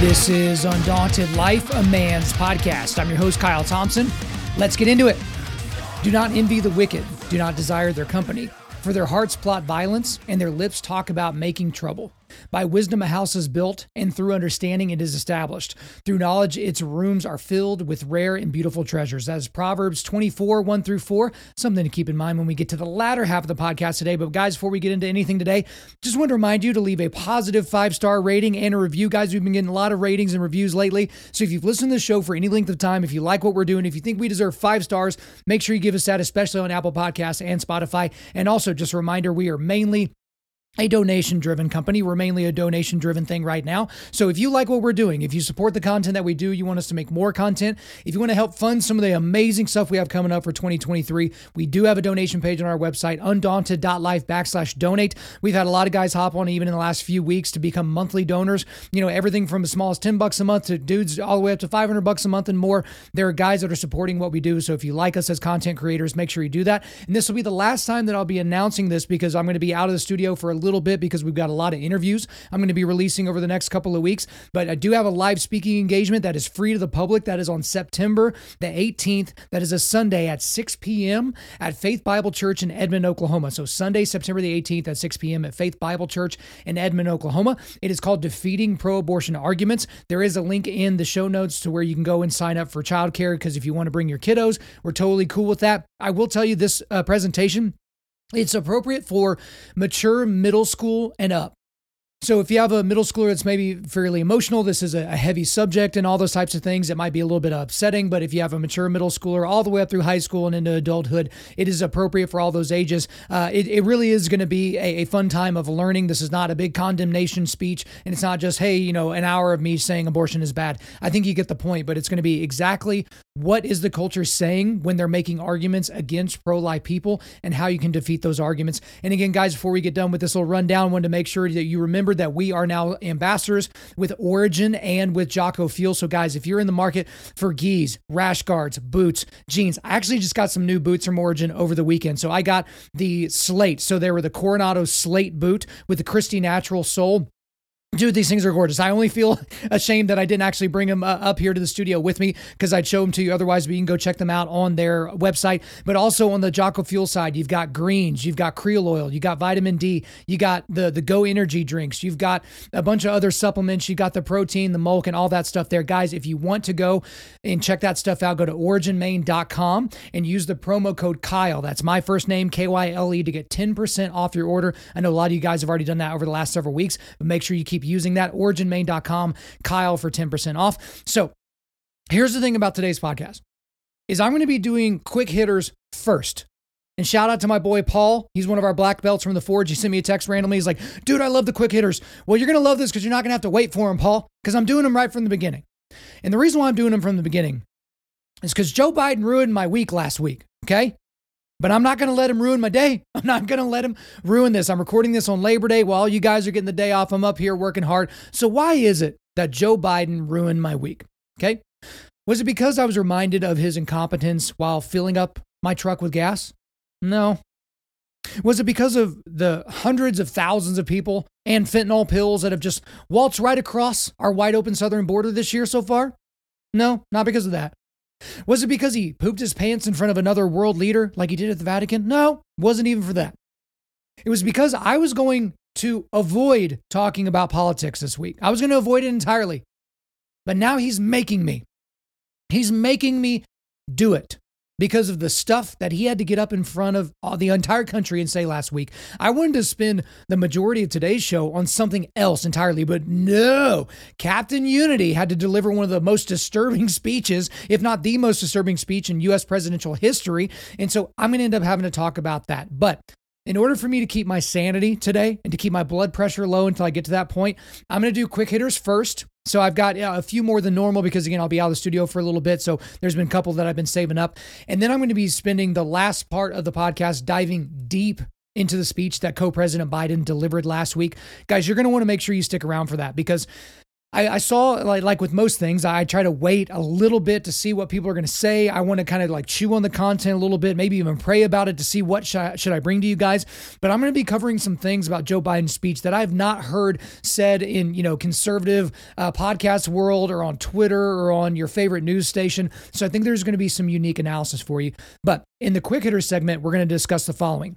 This is Undaunted Life, a Man's Podcast. I'm your host, Kyle Thompson. Let's get into it. Do not envy the wicked, do not desire their company, for their hearts plot violence, and their lips talk about making trouble. By wisdom, a house is built, and through understanding, it is established. Through knowledge, its rooms are filled with rare and beautiful treasures. That is Proverbs 24, 1 through 4. Something to keep in mind when we get to the latter half of the podcast today. But, guys, before we get into anything today, just want to remind you to leave a positive five star rating and a review. Guys, we've been getting a lot of ratings and reviews lately. So, if you've listened to the show for any length of time, if you like what we're doing, if you think we deserve five stars, make sure you give us that, especially on Apple Podcasts and Spotify. And also, just a reminder, we are mainly a donation driven company. We're mainly a donation driven thing right now. So if you like what we're doing, if you support the content that we do, you want us to make more content, if you want to help fund some of the amazing stuff we have coming up for 2023, we do have a donation page on our website, undaunted.life backslash donate. We've had a lot of guys hop on even in the last few weeks to become monthly donors. You know, everything from as small as 10 bucks a month to dudes all the way up to 500 bucks a month and more. There are guys that are supporting what we do. So if you like us as content creators, make sure you do that. And this will be the last time that I'll be announcing this because I'm going to be out of the studio for a little bit because we've got a lot of interviews I'm going to be releasing over the next couple of weeks. But I do have a live speaking engagement that is free to the public. That is on September the 18th. That is a Sunday at 6 p.m. at Faith Bible Church in Edmond, Oklahoma. So Sunday, September the 18th at 6 p.m. at Faith Bible Church in Edmond, Oklahoma. It is called Defeating Pro Abortion Arguments. There is a link in the show notes to where you can go and sign up for childcare because if you want to bring your kiddos, we're totally cool with that. I will tell you this uh, presentation it's appropriate for mature middle school and up. So if you have a middle schooler that's maybe fairly emotional, this is a, heavy subject and all those types of things, it might be a little bit upsetting. But if you have a mature middle schooler all the way up through high school and into adulthood, it is appropriate for all those ages. Uh, it, it really is going to be a, a fun time of learning. This is not a big condemnation speech, and it's not just, hey, you know, an hour of me saying abortion is bad. I think you get the point, but it's going to be exactly what is the culture saying when they're making arguments against pro life people and how you can defeat those arguments. And again, guys, before we get done with this little rundown, I wanted to make sure that you remember that we are now ambassadors with Origin and with Jocko Fuel. So, guys, if you're in the market for Gis, rash guards, boots, jeans, I actually just got some new boots from Origin over the weekend. So, I got the Slate. So, they were the Coronado Slate boot with the Christy Natural sole. Dude, these things are gorgeous. I only feel ashamed that I didn't actually bring them uh, up here to the studio with me because I'd show them to you otherwise, you can go check them out on their website. But also on the Jocko Fuel side, you've got greens, you've got krill oil, you got vitamin D, you got the, the Go Energy drinks, you've got a bunch of other supplements, you got the protein, the milk, and all that stuff there. Guys, if you want to go and check that stuff out, go to originmaine.com and use the promo code Kyle. That's my first name, K Y L E, to get 10% off your order. I know a lot of you guys have already done that over the last several weeks, but make sure you keep using that. OriginMaine.com, Kyle for 10% off. So here's the thing about today's podcast is I'm going to be doing quick hitters first. And shout out to my boy Paul. He's one of our black belts from the Forge. He sent me a text randomly. He's like, dude, I love the quick hitters. Well, you're going to love this because you're not going to have to wait for them, Paul, because I'm doing them right from the beginning. And the reason why I'm doing them from the beginning is because Joe Biden ruined my week last week. Okay. But I'm not going to let him ruin my day. I'm not going to let him ruin this. I'm recording this on Labor Day while you guys are getting the day off. I'm up here working hard. So, why is it that Joe Biden ruined my week? Okay. Was it because I was reminded of his incompetence while filling up my truck with gas? No. Was it because of the hundreds of thousands of people and fentanyl pills that have just waltzed right across our wide open southern border this year so far? No, not because of that. Was it because he pooped his pants in front of another world leader like he did at the Vatican? No, wasn't even for that. It was because I was going to avoid talking about politics this week. I was going to avoid it entirely. But now he's making me. He's making me do it because of the stuff that he had to get up in front of uh, the entire country and say last week. I wanted to spend the majority of today's show on something else entirely, but no. Captain Unity had to deliver one of the most disturbing speeches, if not the most disturbing speech in US presidential history. And so I'm going to end up having to talk about that. But in order for me to keep my sanity today and to keep my blood pressure low until I get to that point, I'm going to do quick hitters first. So I've got a few more than normal because again I'll be out of the studio for a little bit. So there's been a couple that I've been saving up, and then I'm going to be spending the last part of the podcast diving deep into the speech that co President Biden delivered last week. Guys, you're going to want to make sure you stick around for that because I, I, saw like like with most things, I try to wait a little bit to see what people are going to say. I want to kind of like chew on the content a little bit, maybe even pray about it to see what should I, should I bring to you guys. But I'm going to be covering some things about Joe Biden's speech that I've not heard said in you know conservative uh, podcast world or on Twitter or on your favorite news station. So I think there's going to be some unique analysis for you. But in the quick hitter segment, we're going to discuss the following: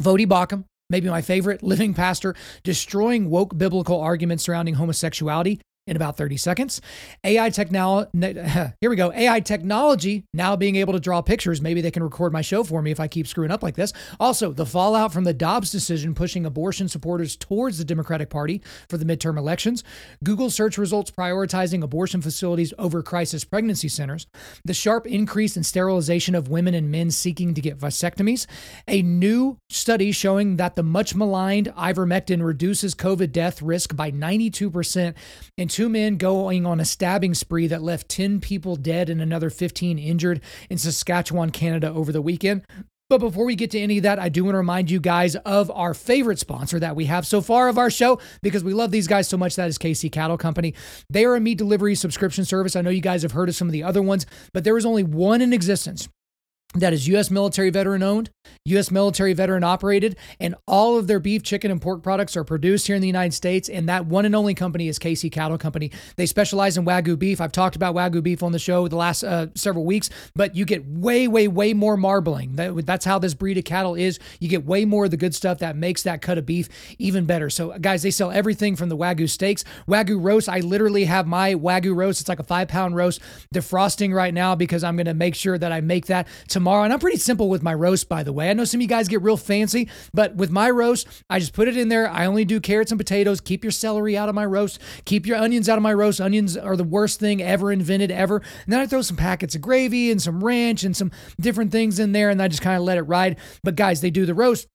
Voddie Baucham, maybe my favorite, living pastor, destroying woke biblical arguments surrounding homosexuality in about 30 seconds. AI technology, here we go. AI technology now being able to draw pictures. Maybe they can record my show for me if I keep screwing up like this. Also, the fallout from the Dobbs decision pushing abortion supporters towards the Democratic Party for the midterm elections. Google search results prioritizing abortion facilities over crisis pregnancy centers. The sharp increase in sterilization of women and men seeking to get vasectomies. A new study showing that the much maligned ivermectin reduces COVID death risk by 92% in two men going on a stabbing spree that left 10 people dead and another 15 injured in Saskatchewan, Canada over the weekend. But before we get to any of that, I do want to remind you guys of our favorite sponsor that we have so far of our show because we love these guys so much. That is KC Cattle Company. They are a meat delivery subscription service. I know you guys have heard of some of the other ones, but there is only one in existence that is U.S. military veteran owned, U.S. military veteran operated, and all of their beef, chicken, and pork products are produced here in the United States. And that one and only company is KC Cattle Company. They specialize in Wagyu beef. I've talked about Wagyu beef on the show the last uh, several weeks, but you get way, way, way more marbling. That, that's how this breed of cattle is. You get way more of the good stuff that makes that cut of beef even better. So, guys, they sell everything from the Wagyu steaks, Wagyu roast. I literally have my Wagyu roast. It's like a five pound roast defrosting right now because I'm going to make sure that I make that tomorrow tomorrow. And I'm pretty simple with my roast, by the way. I know some of you guys get real fancy, but with my roast, I just put it in there. I only do carrots and potatoes. Keep your celery out of my roast. Keep your onions out of my roast. Onions are the worst thing ever invented, ever. And then I throw some packets of gravy and some ranch and some different things in there, and I just kind of let it ride. But guys, they do the roast.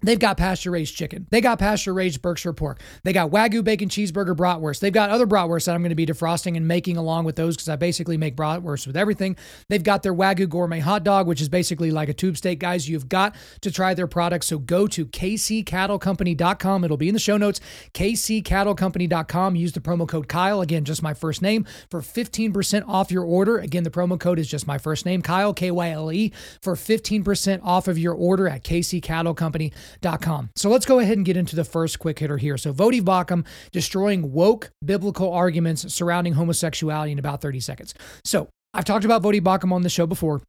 They've got pasture raised chicken. They got pasture raised Berkshire pork. They got Wagyu bacon cheeseburger bratwurst. They've got other bratwursts that I'm going to be defrosting and making along with those because I basically make bratwurst with everything. They've got their Wagyu gourmet hot dog, which is basically like a tube steak. Guys, you've got to try their products. So go to kccattlecompany.com. It'll be in the show notes. kccattlecompany.com. Use the promo code Kyle. Again, just my first name for 15% off your order. Again, the promo code is just my first name, Kyle, K Y L E, for 15% off of your order at kccattlecompany.com Com. So let's go ahead and get into the first quick hitter here. So Voddie Baucham destroying woke biblical arguments surrounding homosexuality in about 30 seconds. So I've talked about Voddie Baucham on the show before.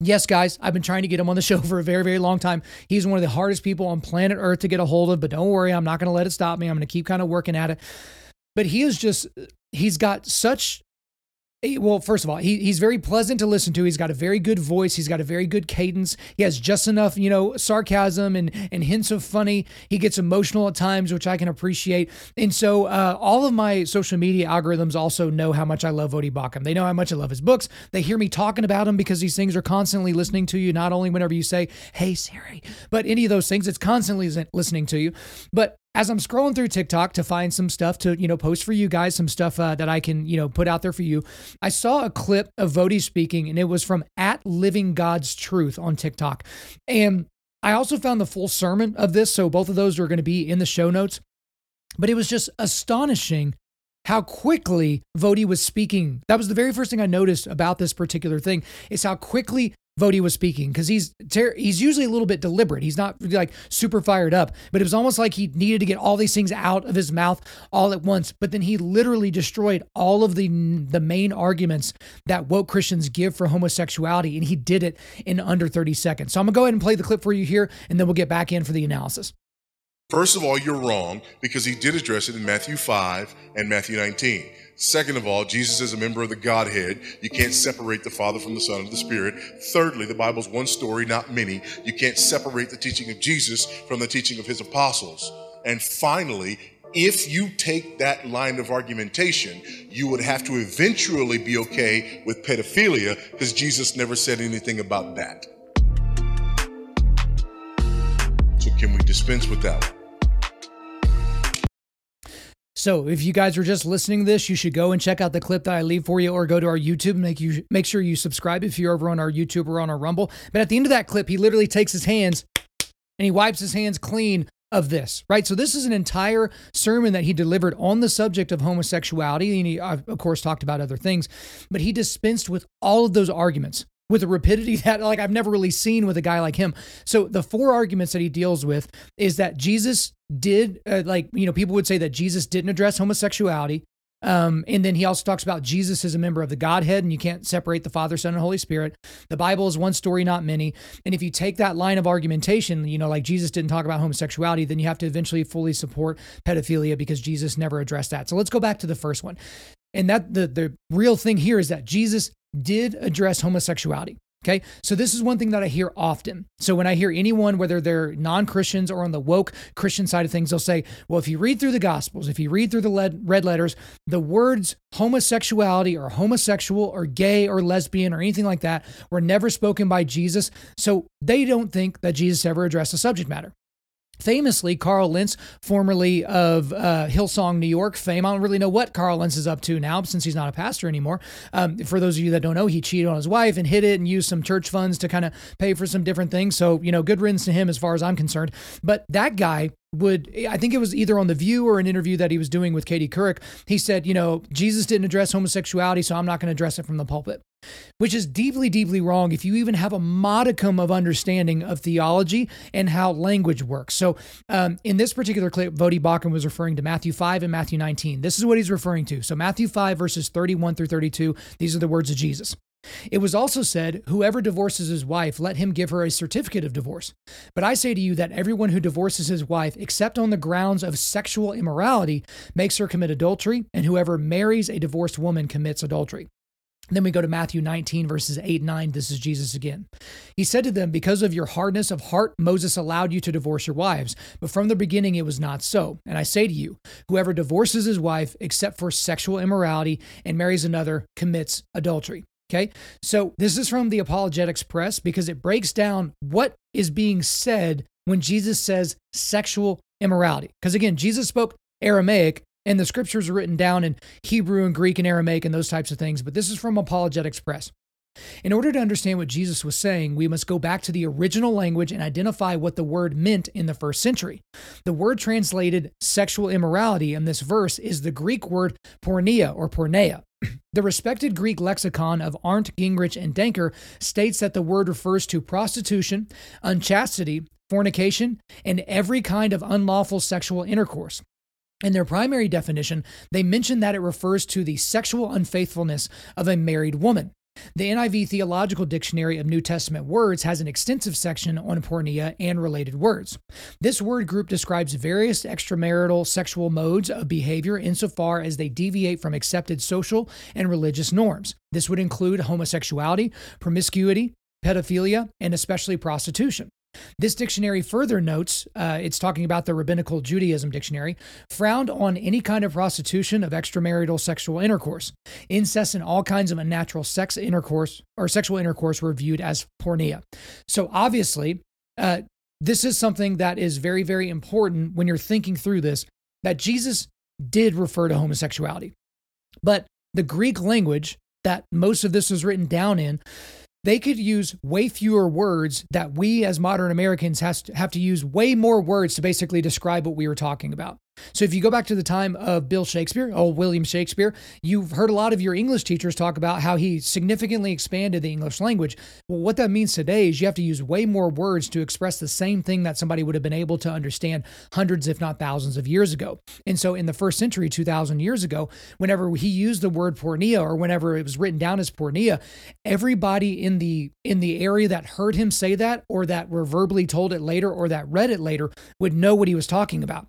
Yes, guys, I've been trying to get him on the show for a very, very long time. He's one of the hardest people on planet Earth to get a hold of, but don't worry, I'm not going to let it stop me. I'm going to keep kind of working at it. But he is just, he's got such well, first of all, he, he's very pleasant to listen to. He's got a very good voice. He's got a very good cadence. He has just enough, you know, sarcasm and, and hints of funny. He gets emotional at times, which I can appreciate. And so, uh, all of my social media algorithms also know how much I love Voddie Baucham. They know how much I love his books. They hear me talking about him because these things are constantly listening to you, not only whenever you say, Hey, Siri, but any of those things, it's constantly listening to you. But as I'm scrolling through TikTok to find some stuff to, you know, post for you guys, some stuff uh, that I can, you know, put out there for you, I saw a clip of Voddie speaking and it was from at Living God's Truth on TikTok. And I also found the full sermon of this. So both of those are going to be in the show notes. But it was just astonishing how quickly Voddie was speaking. That was the very first thing I noticed about this particular thing is how quickly Voddie was speaking because he's ter- he's usually a little bit deliberate. He's not like super fired up, but it was almost like he needed to get all these things out of his mouth all at once. But then he literally destroyed all of the the main arguments that woke Christians give for homosexuality, and he did it in under 30 seconds. So I'm gonna go ahead and play the clip for you here, and then we'll get back in for the analysis. First of all, you're wrong because he did address it in Matthew 5 and Matthew 19. Second of all, Jesus is a member of the Godhead. You can't separate the Father from the Son and the Spirit. Thirdly, the Bible's one story, not many. You can't separate the teaching of Jesus from the teaching of his apostles. And finally, if you take that line of argumentation, you would have to eventually be okay with pedophilia because Jesus never said anything about that. So, can we dispense with that? So if you guys are just listening to this, you should go and check out the clip that I leave for you or go to our YouTube make you make sure you subscribe if you're over on our YouTube or on our Rumble. But at the end of that clip, he literally takes his hands and he wipes his hands clean of this, right? So this is an entire sermon that he delivered on the subject of homosexuality. And he, of course, talked about other things, but he dispensed with all of those arguments with a rapidity that like I've never really seen with a guy like him. So the four arguments that he deals with is that Jesus did uh, like you know people would say that Jesus didn't address homosexuality. Um, and then he also talks about Jesus as a member of the Godhead, and you can't separate the Father, Son, and Holy Spirit. The Bible is one story, not many. And if you take that line of argumentation, you know, like Jesus didn't talk about homosexuality, then you have to eventually fully support pedophilia because Jesus never addressed that. So let's go back to the first one. And that the the real thing here is that Jesus did address homosexuality. Okay. So this is one thing that I hear often. So when I hear anyone, whether they're non Christians or on the woke Christian side of things, they'll say, well, if you read through the Gospels, if you read through the red letters, the words homosexuality or homosexual or gay or lesbian or anything like that were never spoken by Jesus. So they don't think that Jesus ever addressed the subject matter. Famously, Carl Lentz, formerly of uh, Hillsong, New York fame. I don't really know what Carl Lentz is up to now since he's not a pastor anymore. Um, for those of you that don't know, he cheated on his wife and hid it and used some church funds to kind of pay for some different things. So, you know, good riddance to him as far as I'm concerned. But that guy would I think it was either on the View or an interview that he was doing with Katie Couric. He said, you know, Jesus didn't address homosexuality, so I'm not going to address it from the pulpit which is deeply, deeply wrong if you even have a modicum of understanding of theology and how language works. So, um, in this particular clip, Voddie Baucham was referring to Matthew 5 and Matthew 19. This is what he's referring to. So, Matthew 5, verses 31 through 32, these are the words of Jesus. It was also said, Whoever divorces his wife, let him give her a certificate of divorce. But I say to you that everyone who divorces his wife, except on the grounds of sexual immorality, makes her commit adultery, and whoever marries a divorced woman commits adultery. Then we go to Matthew 19, verses 8 and 9. This is Jesus again. He said to them, Because of your hardness of heart, Moses allowed you to divorce your wives, but from the beginning it was not so. And I say to you, whoever divorces his wife except for sexual immorality and marries another commits adultery. Okay. So this is from the Apologetics Press because it breaks down what is being said when Jesus says sexual immorality. Because again, Jesus spoke Aramaic, and the scriptures are written down in Hebrew and Greek and Aramaic and those types of things, but this is from Apologetics Press. In order to understand what Jesus was saying, we must go back to the original language and identify what the word meant in the first century. The word translated sexual immorality in this verse is the Greek word porneia or porneia. The respected Greek lexicon of Arndt, Gingrich, and Danker states that the word refers to prostitution, unchastity, fornication, and every kind of unlawful sexual intercourse. In their primary definition, they mention that it refers to the sexual unfaithfulness of a married woman. The NIV Theological Dictionary of New Testament Words has an extensive section on porneia and related words. This word group describes various extramarital sexual modes of behavior insofar as they deviate from accepted social and religious norms. This would include homosexuality, promiscuity, pedophilia, and especially prostitution. This dictionary further notes, uh, it's talking about the Rabbinical Judaism dictionary, frowned on any kind of prostitution of extramarital sexual intercourse. Incest and all kinds of unnatural sex intercourse or sexual intercourse were viewed as porneia. So obviously, uh, this is something that is very, very important when you're thinking through this that Jesus did refer to homosexuality. But the Greek language that most of this was written down in they could use way fewer words that we as modern Americans has to have to use way more words to basically describe what we were talking about. So if you go back to the time of Bill Shakespeare, oh William Shakespeare, you've heard a lot of your English teachers talk about how he significantly expanded the English language. Well, what that means today is you have to use way more words to express the same thing that somebody would have been able to understand hundreds if not thousands of years ago. And so in the first century 2000 years ago, whenever he used the word porneia or whenever it was written down as porneia, everybody in the in the area that heard him say that or that were verbally told it later or that read it later would know what he was talking about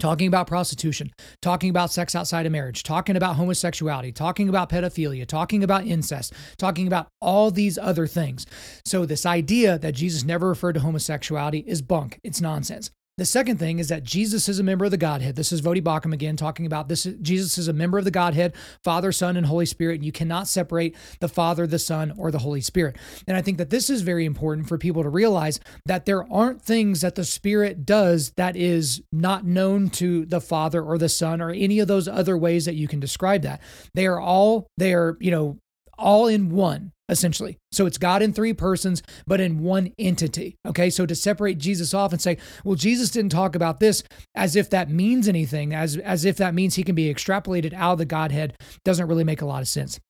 talking about prostitution, talking about sex outside of marriage, talking about homosexuality, talking about pedophilia, talking about incest, talking about all these other things. So, this idea that Jesus never referred to homosexuality is bunk. It's nonsense. The second thing is that Jesus is a member of the Godhead. This is Voddie Baucham again talking about this. Jesus is a member of the Godhead, Father, Son, and Holy Spirit. And you cannot separate the Father, the Son, or the Holy Spirit. And I think that this is very important for people to realize that there aren't things that the Spirit does that is not known to the Father or the Son or any of those other ways that you can describe that. They are all, they are, you know, all in one essentially. So it's God in three persons, but in one entity. Okay. So to separate Jesus off and say, well, Jesus didn't talk about this as if that means anything, as, as if that means he can be extrapolated out of the Godhead, doesn't really make a lot of sense.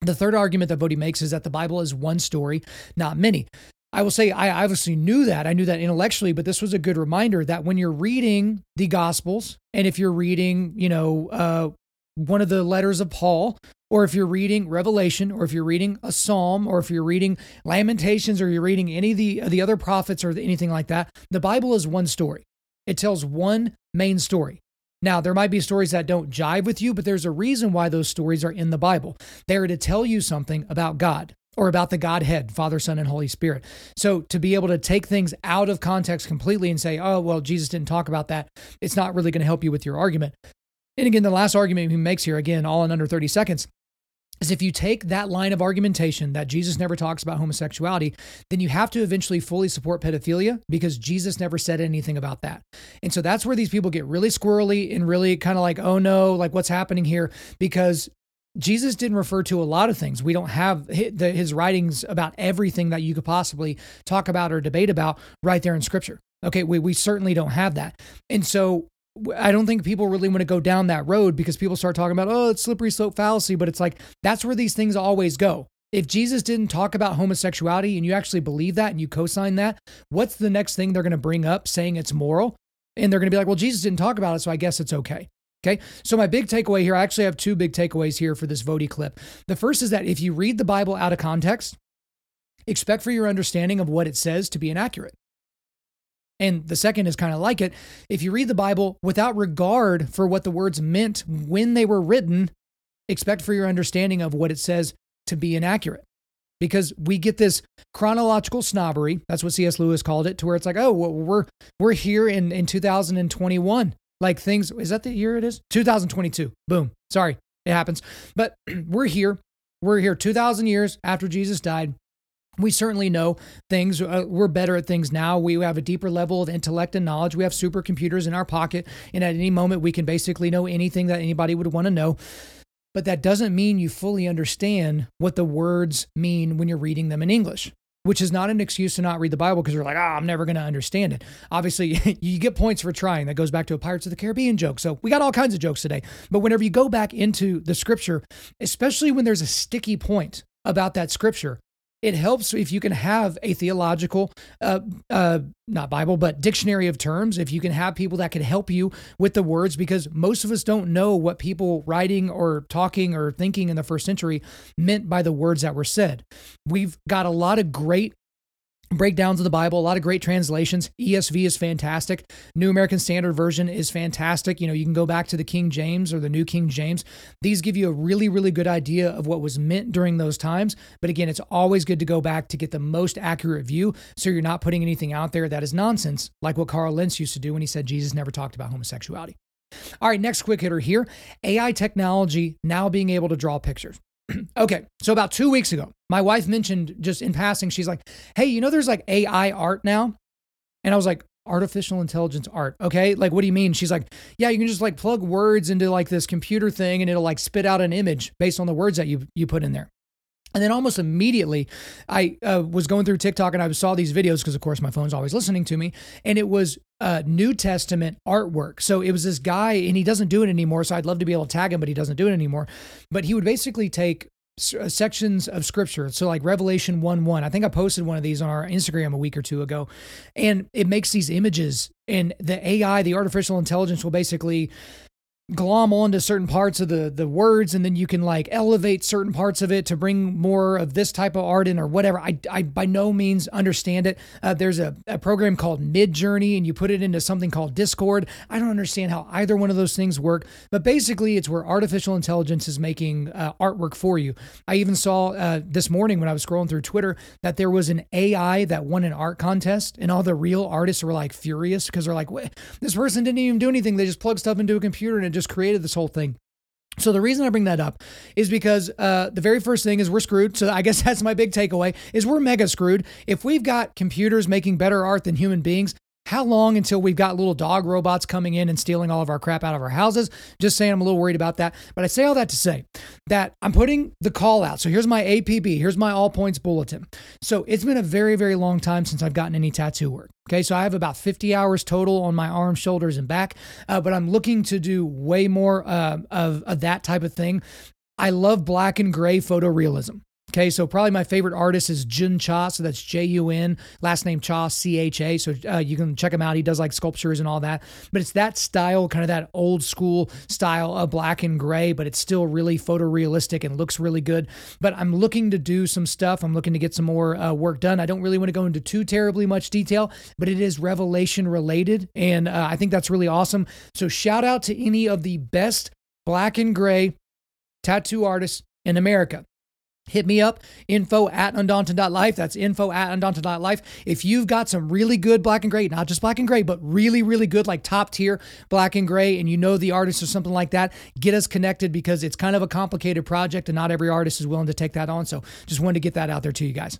The third argument that Voddie makes is that the Bible is one story, not many. I will say I obviously knew that. I knew that intellectually, but this was a good reminder that when you're reading the Gospels, and if you're reading, you know, uh, one of the letters of Paul, or if you're reading Revelation, or if you're reading a Psalm, or if you're reading Lamentations, or you're reading any of the the other prophets or anything like that, the Bible is one story. It tells one main story. Now, there might be stories that don't jive with you, but there's a reason why those stories are in the Bible. They are to tell you something about God or about the Godhead, Father, Son, and Holy Spirit. So to be able to take things out of context completely and say, oh, well, Jesus didn't talk about that, it's not really going to help you with your argument. And again, the last argument he makes here, again, all in under 30 seconds, is if you take that line of argumentation that Jesus never talks about homosexuality, then you have to eventually fully support pedophilia because Jesus never said anything about that. And so that's where these people get really squirrely and really kind of like, oh no, like what's happening here? Because Jesus didn't refer to a lot of things. We don't have his writings about everything that you could possibly talk about or debate about right there in scripture. Okay, we, we certainly don't have that. And so I don't think people really want to go down that road because people start talking about, oh, it's slippery slope fallacy. But it's like, that's where these things always go. If Jesus didn't talk about homosexuality and you actually believe that and you co sign that, what's the next thing they're going to bring up saying it's moral? And they're going to be like, well, Jesus didn't talk about it, so I guess it's okay. Okay. So, my big takeaway here, I actually have two big takeaways here for this Voddie clip. The first is that if you read the Bible out of context, expect for your understanding of what it says to be inaccurate. And the second is kind of like it. If you read the Bible without regard for what the words meant when they were written, expect for your understanding of what it says to be inaccurate. Because we get this chronological snobbery, that's what C.S. Lewis called it, to where it's like, oh, well, we're we're here in, in 2021. Like things, is that the year it is? 2022. Boom. Sorry, it happens. But we're here. We're here 2,000 years after Jesus died we certainly know things uh, we're better at things now. We have a deeper level of intellect and knowledge. We have supercomputers in our pocket and at any moment we can basically know anything that anybody would want to know. But that doesn't mean you fully understand what the words mean when you're reading them in english which is not an excuse to not read the bible because you're like oh i'm never going to understand it. Obviously you get points for trying. That goes back to a pirates of the caribbean joke. So we got all kinds of jokes today. But whenever you go back into the scripture especially when there's a sticky point about that scripture it helps if you can have a theological uh, uh, not bible but dictionary of terms if you can have people that can help you with the words because most of us don't know what people writing or talking or thinking in the first century meant by the words that were said. We've got a lot of great breakdowns of the Bible, a lot of great translations. ESV is fantastic. New American Standard Version is fantastic. You know, you can go back to the King James or the New King James. These give you a really, really good idea of what was meant during those times. But again, it's always good to go back to get the most accurate view so you're not putting anything out there that is nonsense, like what Carl Lentz used to do when he said Jesus never talked about homosexuality. All right, next quick hitter here AI technology now being able to draw pictures. okay, so about two weeks ago, my wife mentioned just in passing, she's like, hey, you know, there's like AI art now. And I was like, artificial intelligence art. Okay. Like, what do you mean? She's like, yeah, you can just like plug words into like this computer thing and it'll like spit out an image based on the words that you, you put in there. And then almost immediately, I uh, was going through TikTok and I saw these videos because, of course, my phone's always listening to me. And it was uh, New Testament artwork. So it was this guy, and he doesn't do it anymore. So I'd love to be able to tag him, but he doesn't do it anymore. But he would basically take uh, sections of scripture. So like Revelation 1 1. I think I posted one of these on our Instagram a week or two ago. And it makes these images and the AI, the artificial intelligence will basically glom onto certain parts of the the words and then you can like elevate certain parts of it to bring more of this type of art in or whatever. I, I by no means understand it. Uh, there's a, a program called midjourney and you put it into something called discord. I don't understand how either one of those things work but basically it's where artificial intelligence is making uh, artwork for you. I even saw uh, this morning when i was scrolling through twitter that there was an ai that won an art contest and all the real artists were like furious because they're like this person didn't even do anything. They just plugged stuff into a computer and it just created this whole thing. So the reason I bring that up is because uh, the very first thing is we're screwed. So I guess that's my big takeaway is we're mega screwed. If we've got computers making better art than human beings, How long until we've got little dog robots coming in and stealing all of our crap out of our houses? Just saying, I'm a little worried about that. But I say all that to say that I'm putting the call out. So here's my APB, here's my all points bulletin. So it's been a very, very long time since I've gotten any tattoo work. Okay, so I have about 50 hours total on my arms, shoulders, and back, uh, but I'm looking to do way more uh, of, of that type of thing. I love black and gray photorealism. Okay, so probably my favorite artist is Jun Cha. So that's J U N, last name Cha, C H A. So uh, you can check him out. He does like sculptures and all that. But it's that style, kind of that old school style of black and gray, but it's still really photorealistic and looks really good. But I'm looking to do some stuff. I'm looking to get some more uh, work done. I don't really want to go into too terribly much detail, but it is Revelation related. And uh, I think that's really awesome. So shout out to any of the best black and gray tattoo artists in America hit me up info at undaunted.life that's info at undaunted.life if you've got some really good black and gray not just black and gray but really really good like top tier black and gray and you know the artist or something like that get us connected because it's kind of a complicated project and not every artist is willing to take that on so just wanted to get that out there to you guys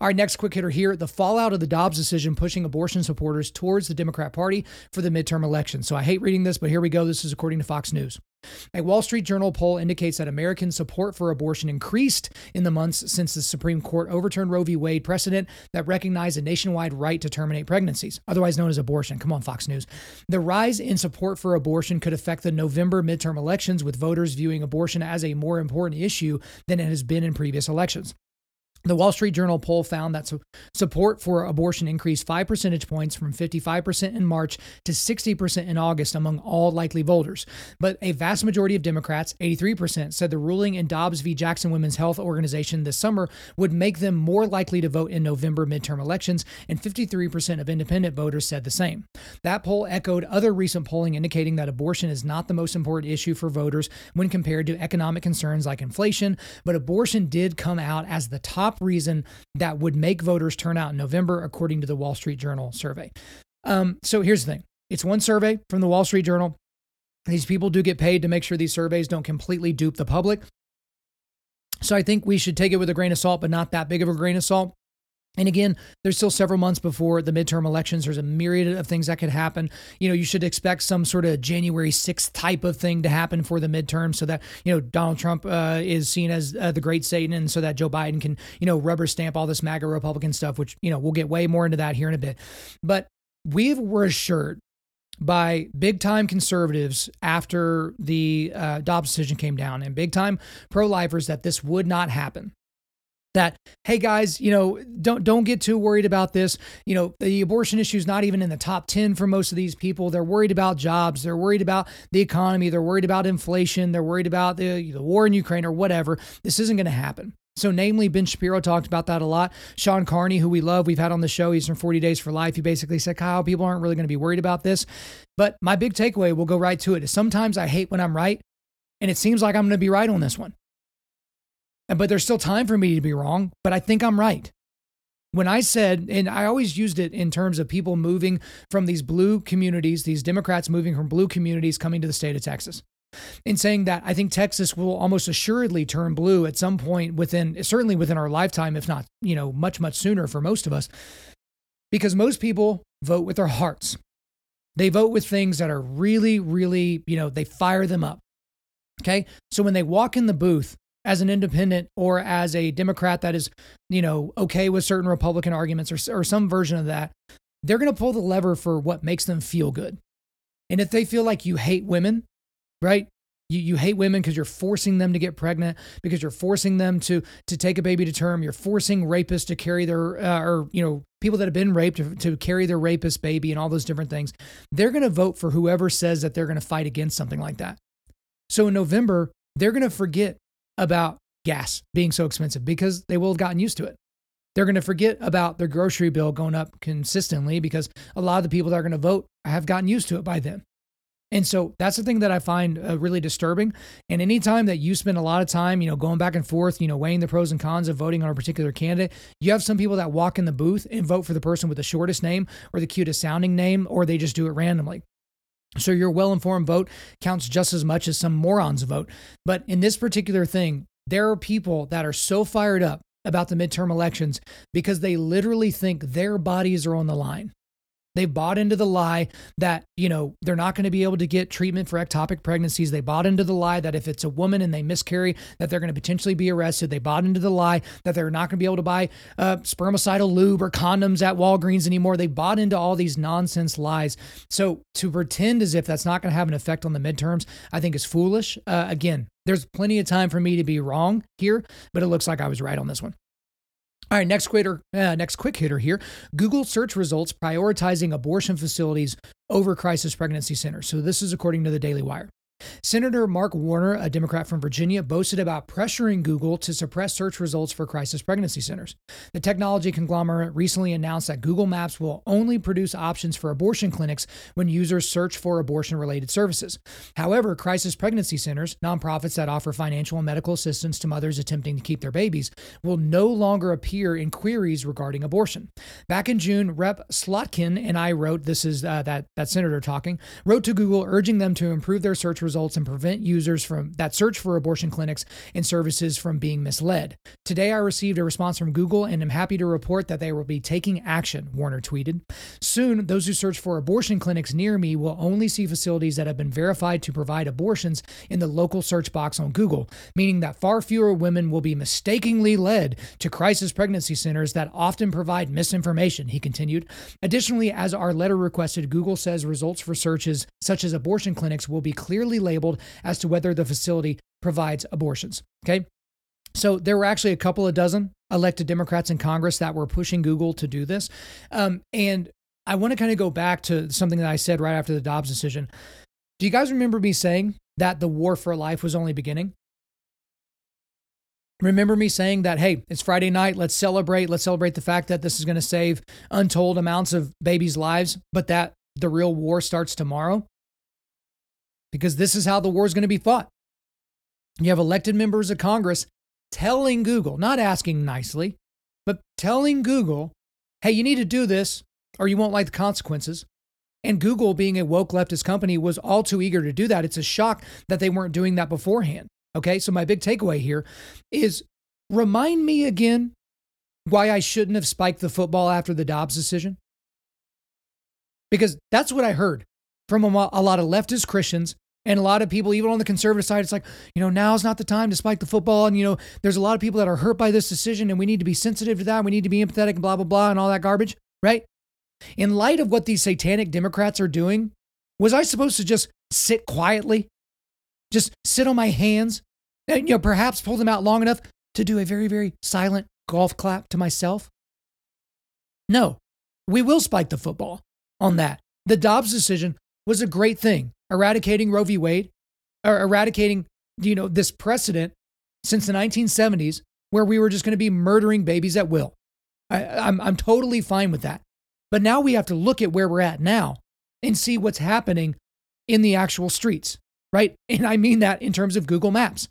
all right, next quick hitter here. The fallout of the Dobbs decision pushing abortion supporters towards the Democrat Party for the midterm election. So I hate reading this, but here we go. This is according to Fox News. A Wall Street Journal poll indicates that American support for abortion increased in the months since the Supreme Court overturned Roe v. Wade precedent that recognized a nationwide right to terminate pregnancies, otherwise known as abortion. Come on, Fox News. The rise in support for abortion could affect the November midterm elections, with voters viewing abortion as a more important issue than it has been in previous elections. The Wall Street Journal poll found that support for abortion increased 5 percentage points from 55% in March to 60% in August among all likely voters. But a vast majority of Democrats, 83%, said the ruling in Dobbs v. Jackson Women's Health Organization this summer would make them more likely to vote in November midterm elections, and 53% of independent voters said the same. That poll echoed other recent polling indicating that abortion is not the most important issue for voters when compared to economic concerns like inflation, but abortion did come out as the top top reason that would make voters turn out in November, according to the Wall Street Journal survey. Um, so here's the thing it's one survey from the Wall Street Journal. These people do get paid to make sure these surveys don't completely dupe the public. So I think we should take it with a grain of salt, but not that big of a grain of salt. And again, there's still several months before the midterm elections. There's a myriad of things that could happen. You know, you should expect some sort of January 6th type of thing to happen for the midterm so that, you know, Donald Trump uh, is seen as uh, the great Satan and so that Joe Biden can, you know, rubber stamp all this MAGA Republican stuff, which, you know, we'll get way more into that here in a bit. But we were assured by big time conservatives after the uh, Dobbs decision came down and big time pro lifers that this would not happen that hey guys you know don't don't get too worried about this. You know the abortion issue is not even in the top 10 for most of these people. They're worried about jobs. They're worried about the economy. They're worried about inflation. They're worried about the, the war in ukraine or whatever. This isn't going to happen. So, namely, Ben Shapiro talked about that a lot. Shawn Carney, who we love, we've had on the show, he's from 40 Days for Life. He basically said, Kyle, people aren't really going to be worried about this. But my big takeaway, we'll go right to it, is sometimes I hate when I'm right, and it seems like I'm going to be right on this one but there's still time for me to be wrong, but I think I'm right. When I said, and I always used it in terms of people moving from these blue communities, these Democrats moving from blue communities coming to the state of Texas, in saying that I think Texas will almost assuredly turn blue at some point within, certainly within our lifetime, if not, you know, much, much sooner for most of us, because most people vote with their hearts. They vote with things that are really, really, you know, they fire them up. Okay. So when they walk in the booth, as an independent or as a Democrat that is, you know, okay with certain Republican arguments or, or some version of that, they're going to pull the lever for what makes them feel good. And if they feel like you hate women, right? You, you hate women because you're forcing them to get pregnant, because you're forcing them to to take a baby to term. You're forcing rapists to carry their, uh, or you know, people that have been raped to, to carry their rapist baby and all those different things. They're going to vote for whoever says that they're going to fight against something like that. So in November, they're going to forget about gas being so expensive because they will have gotten used to it. They're going to forget about their grocery bill going up consistently because a lot of the people that are going to vote have gotten used to it by then. And so that's the thing that I find uh, really disturbing. And anytime that you spend a lot of time, you know, going back and forth, you know, weighing the pros and cons of voting on a particular candidate, you have some people that walk in the booth and vote for the person with the shortest name or the cutest sounding name, or they just do it randomly. So your well informed vote counts just as much as some morons vote. But in this particular thing, there are people that are so fired up about the midterm elections because they literally think their bodies are on the line. They bought into the lie that, you know, they're not going to be able to get treatment for ectopic pregnancies. They bought into the lie that if it's a woman and they miscarry, that they're going to potentially be arrested. They bought into the lie that they're not going to be able to buy uh, spermicidal lube or condoms at Walgreens anymore. They bought into all these nonsense lies. So to pretend as if that's not going to have an effect on the midterms, I think is foolish. Uh, again, there's plenty of time for me to be wrong here, but it looks like I was right on this one. All right, next quitter, uh, next quick hitter here. Google search results prioritizing abortion facilities over crisis pregnancy centers. So this is according to the Daily Wire. Senator Mark Warner, a Democrat from Virginia, boasted about pressuring Google to suppress search results for crisis pregnancy centers. The technology conglomerate recently announced that Google Maps will only produce options for abortion clinics when users search for abortion related services. However, crisis pregnancy centers, nonprofits that offer financial and medical assistance to mothers attempting to keep their babies, will no longer appear in queries regarding abortion. Back in June, Rep. Slotkin and I wrote, this is uh, that, that senator talking, wrote to Google urging them to improve their search results results and prevent users from that search for abortion clinics and services from being misled. Today I received a response from Google and am happy to report that they will be taking action, Warner tweeted. Soon, those who search for abortion clinics near me will only see facilities that have been verified to provide abortions in the local search box on Google, meaning that far fewer women will be mistakenly led to crisis pregnancy centers that often provide misinformation, he continued. Additionally, as our letter requested, Google says results for searches such as abortion clinics will be clearly labeled as to whether the facility provides abortions. Okay. So there were actually a couple of dozen elected Democrats in Congress that were pushing Google to do this. Um, and I want to kind of go back to something that I said right after the Dobbs decision. Do you guys remember me saying that the war for life was only beginning? Remember me saying that, hey, it's Friday night. Let's celebrate. Let's celebrate the fact that this is going to save untold amounts of babies' lives, but that the real war starts tomorrow because this is how the war is going to be fought. You have elected members of Congress telling Google, not asking nicely, but telling Google, hey, you need to do this or you won't like the consequences. And Google, being a woke leftist company, was all too eager to do that. It's a shock that they weren't doing that beforehand. Okay, so my big takeaway here is remind me again why I shouldn't have spiked the football after the Dobbs decision. Because that's what I heard from a, lot of leftist Christians and a lot of people, even on the conservative side, it's like, you know, now's not the time to spike the football. And, you know, there's a lot of people that are hurt by this decision and we need to be sensitive to that. We need to be empathetic and blah, blah, blah, and all that garbage, right? In light of what these satanic Democrats are doing, was I supposed to just sit quietly, just sit on my hands, and, you know, perhaps pull them out long enough to do a very, very silent golf clap to myself? No, we will spike the football on that. The Dobbs decision was a great thing. Eradicating Roe v. Wade, or eradicating, you know, this precedent since the 1970s where we were just going to be murdering babies at will. I, I'm, I'm totally fine with that. But now we have to look at where we're at now and see what's happening in the actual streets, right? And I mean that in terms of Google Maps,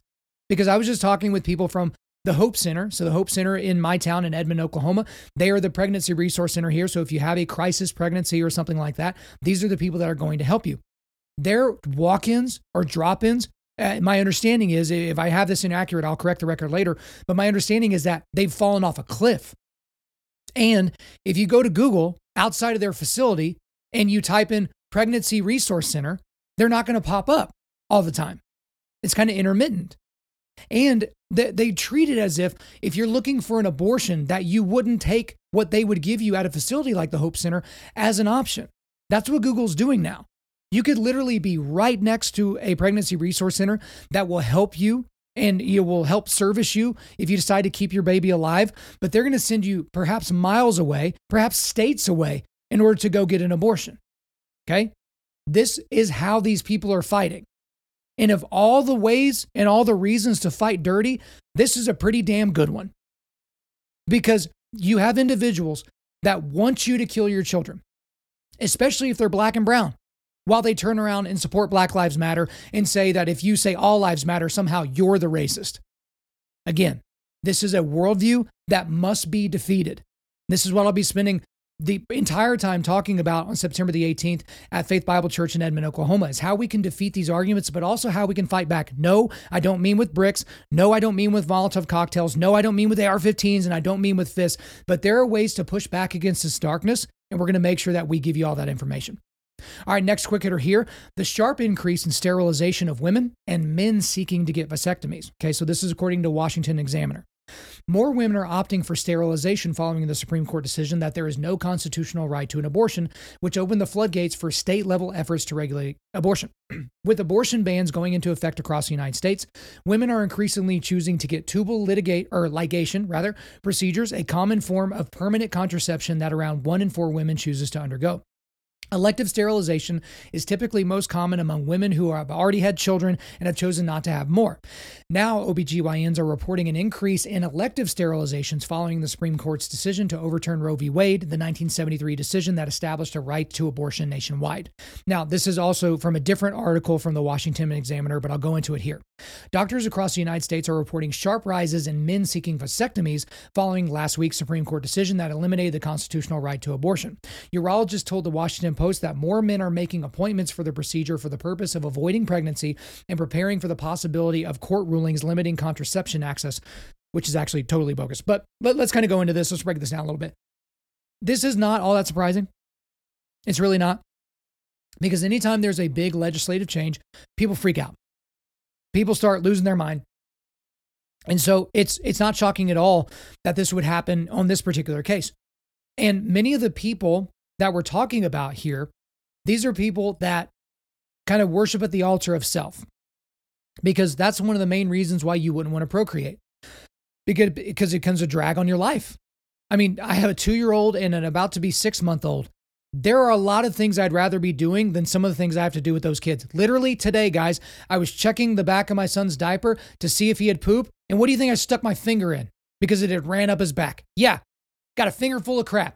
because I was just talking with people from the Hope Center. So, the Hope Center in my town in Edmond, Oklahoma, they are the pregnancy resource center here. So, if you have a crisis pregnancy or something like that, these are the people that are going to help you. Their walk ins or drop ins, uh, my understanding is, if I have this inaccurate, I'll correct the record later. But my understanding is that they've fallen off a cliff. And if you go to Google outside of their facility and you type in pregnancy resource center, they're not going to pop up all the time. It's kind of intermittent. And they, they treat it as if if you're looking for an abortion, that you wouldn't take what they would give you at a facility like the Hope Center as an option. That's what Google's doing now. You could literally be right next to a pregnancy resource center that will help you and it will help service you if you decide to keep your baby alive. But they're going to send you perhaps miles away, perhaps states away in order to go get an abortion. Okay? This is how these people are fighting. And of all the ways and all the reasons to fight dirty, this is a pretty damn good one. Because you have individuals that want you to kill your children, especially if they're black and brown, while they turn around and support Black Lives Matter and say that if you say all lives matter, somehow you're the racist. Again, this is a worldview that must be defeated. This is what I'll be spending the entire time talking about on September the 18th at Faith Bible Church in Edmond, Oklahoma, is how we can defeat these arguments, but also how we can fight back. No, I don't mean with bricks. No, I don't mean with Molotov cocktails. No, I don't mean with AR 15s and I don't mean with fists, but there are ways to push back against this darkness And we're going to make sure that we give you all that information. All right, next quick hitter here the sharp increase in sterilization of women and men seeking to get vasectomies. Okay, so this is according to Washington Examiner. More women are opting for sterilization following the Supreme Court decision that there is no constitutional right to an abortion, which opened the floodgates for state level efforts to regulate abortion. With abortion bans going into effect across the United States, women are increasingly choosing to get tubal litigate or ligation rather procedures, a common form of permanent contraception that around 1 in 4 women chooses to undergo. Elective sterilization is typically most common among women who have already had children and have chosen not to have more. Now, OBGYNs are reporting an increase in elective sterilizations following the Supreme Court's decision to overturn Roe v. Wade, the 1973 decision that established a right to abortion nationwide. Now, this is also from a different article from the Washington Examiner, but I'll go into it here. Doctors across the United States are reporting sharp rises in men seeking vasectomies following last week's Supreme Court decision that eliminated the constitutional right to abortion. Urologists told the Washington Post that more men are making appointments for the procedure for the purpose of avoiding pregnancy and preparing for the possibility of court rulings limiting contraception access, which is actually totally bogus. But let, us kind of go into this. Let's break this down a little bit. This is not all that surprising. It's really not. Because anytime there's a big legislative change, people freak out. People start losing their mind. And so it's it's not shocking at all that this would happen on this particular case. And many of the people that we're talking about here, these are people that kind of worship at the altar of self. Because that's one of the main reasons why you wouldn't want to procreate. Because, because it comes a drag on your life. I mean, I have a two year old and an about to be six month old. There are a lot of things I'd rather be doing than some of the things I have to do with those kids. Literally today, guys, I was checking the back of my son's diaper to see if he had poop. And what do you think I stuck my finger in? Because it had ran up his back. Yeah, got a finger full of crap.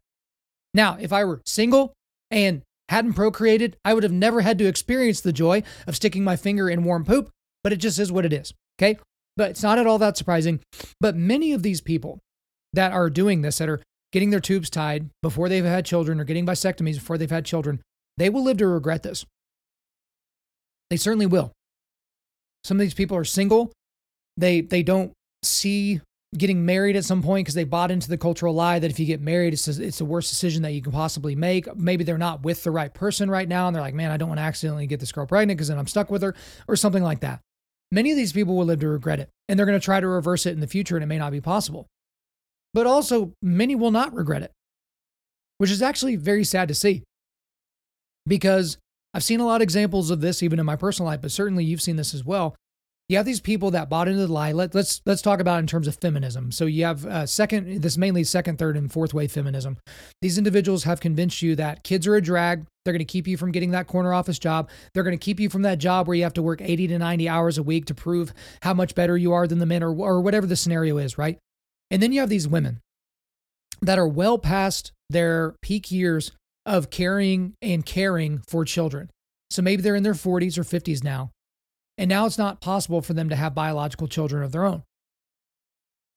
Now, if I were single and hadn't procreated, I would have never had to experience the joy of sticking my finger in warm poop, but it just is what it is. Okay. But it's not at all that surprising. But many of these people that are doing this, that are getting their tubes tied before they've had children or getting vasectomies before they've had children, they will live to regret this. They certainly will. Some of these people are single. They they don't see getting married at some point because they bought into the cultural lie that if you get married, it's it's the worst decision that you can possibly make. Maybe they're not with the right person right now, and they're like, "Man, I don't want to accidentally get this girl pregnant because then I'm stuck with her," or something like that. Many of these people will live to regret it, and they're going to try to reverse it in the future, and it may not be possible. But also, many will not regret it, which is actually very sad to see. Because I've seen a lot of examples of this even in my personal life, but certainly you've seen this as well. You have these people that bought into the lie. Let, us let's, let's talk about in terms of feminism. So you have uh, second, this mainly second, third, and fourth wave feminism. These individuals have convinced you that kids are a drag. They're going to keep you from getting that corner office job. They're going to keep you from that job where you have to work 80 to 90 hours a week to prove how much better you are than the men, or or whatever the scenario is, right? And then you have these women that are well past their peak years of carrying and caring for children. So maybe they're in their 40s or 50s now. And now it's not possible for them to have biological children of their own.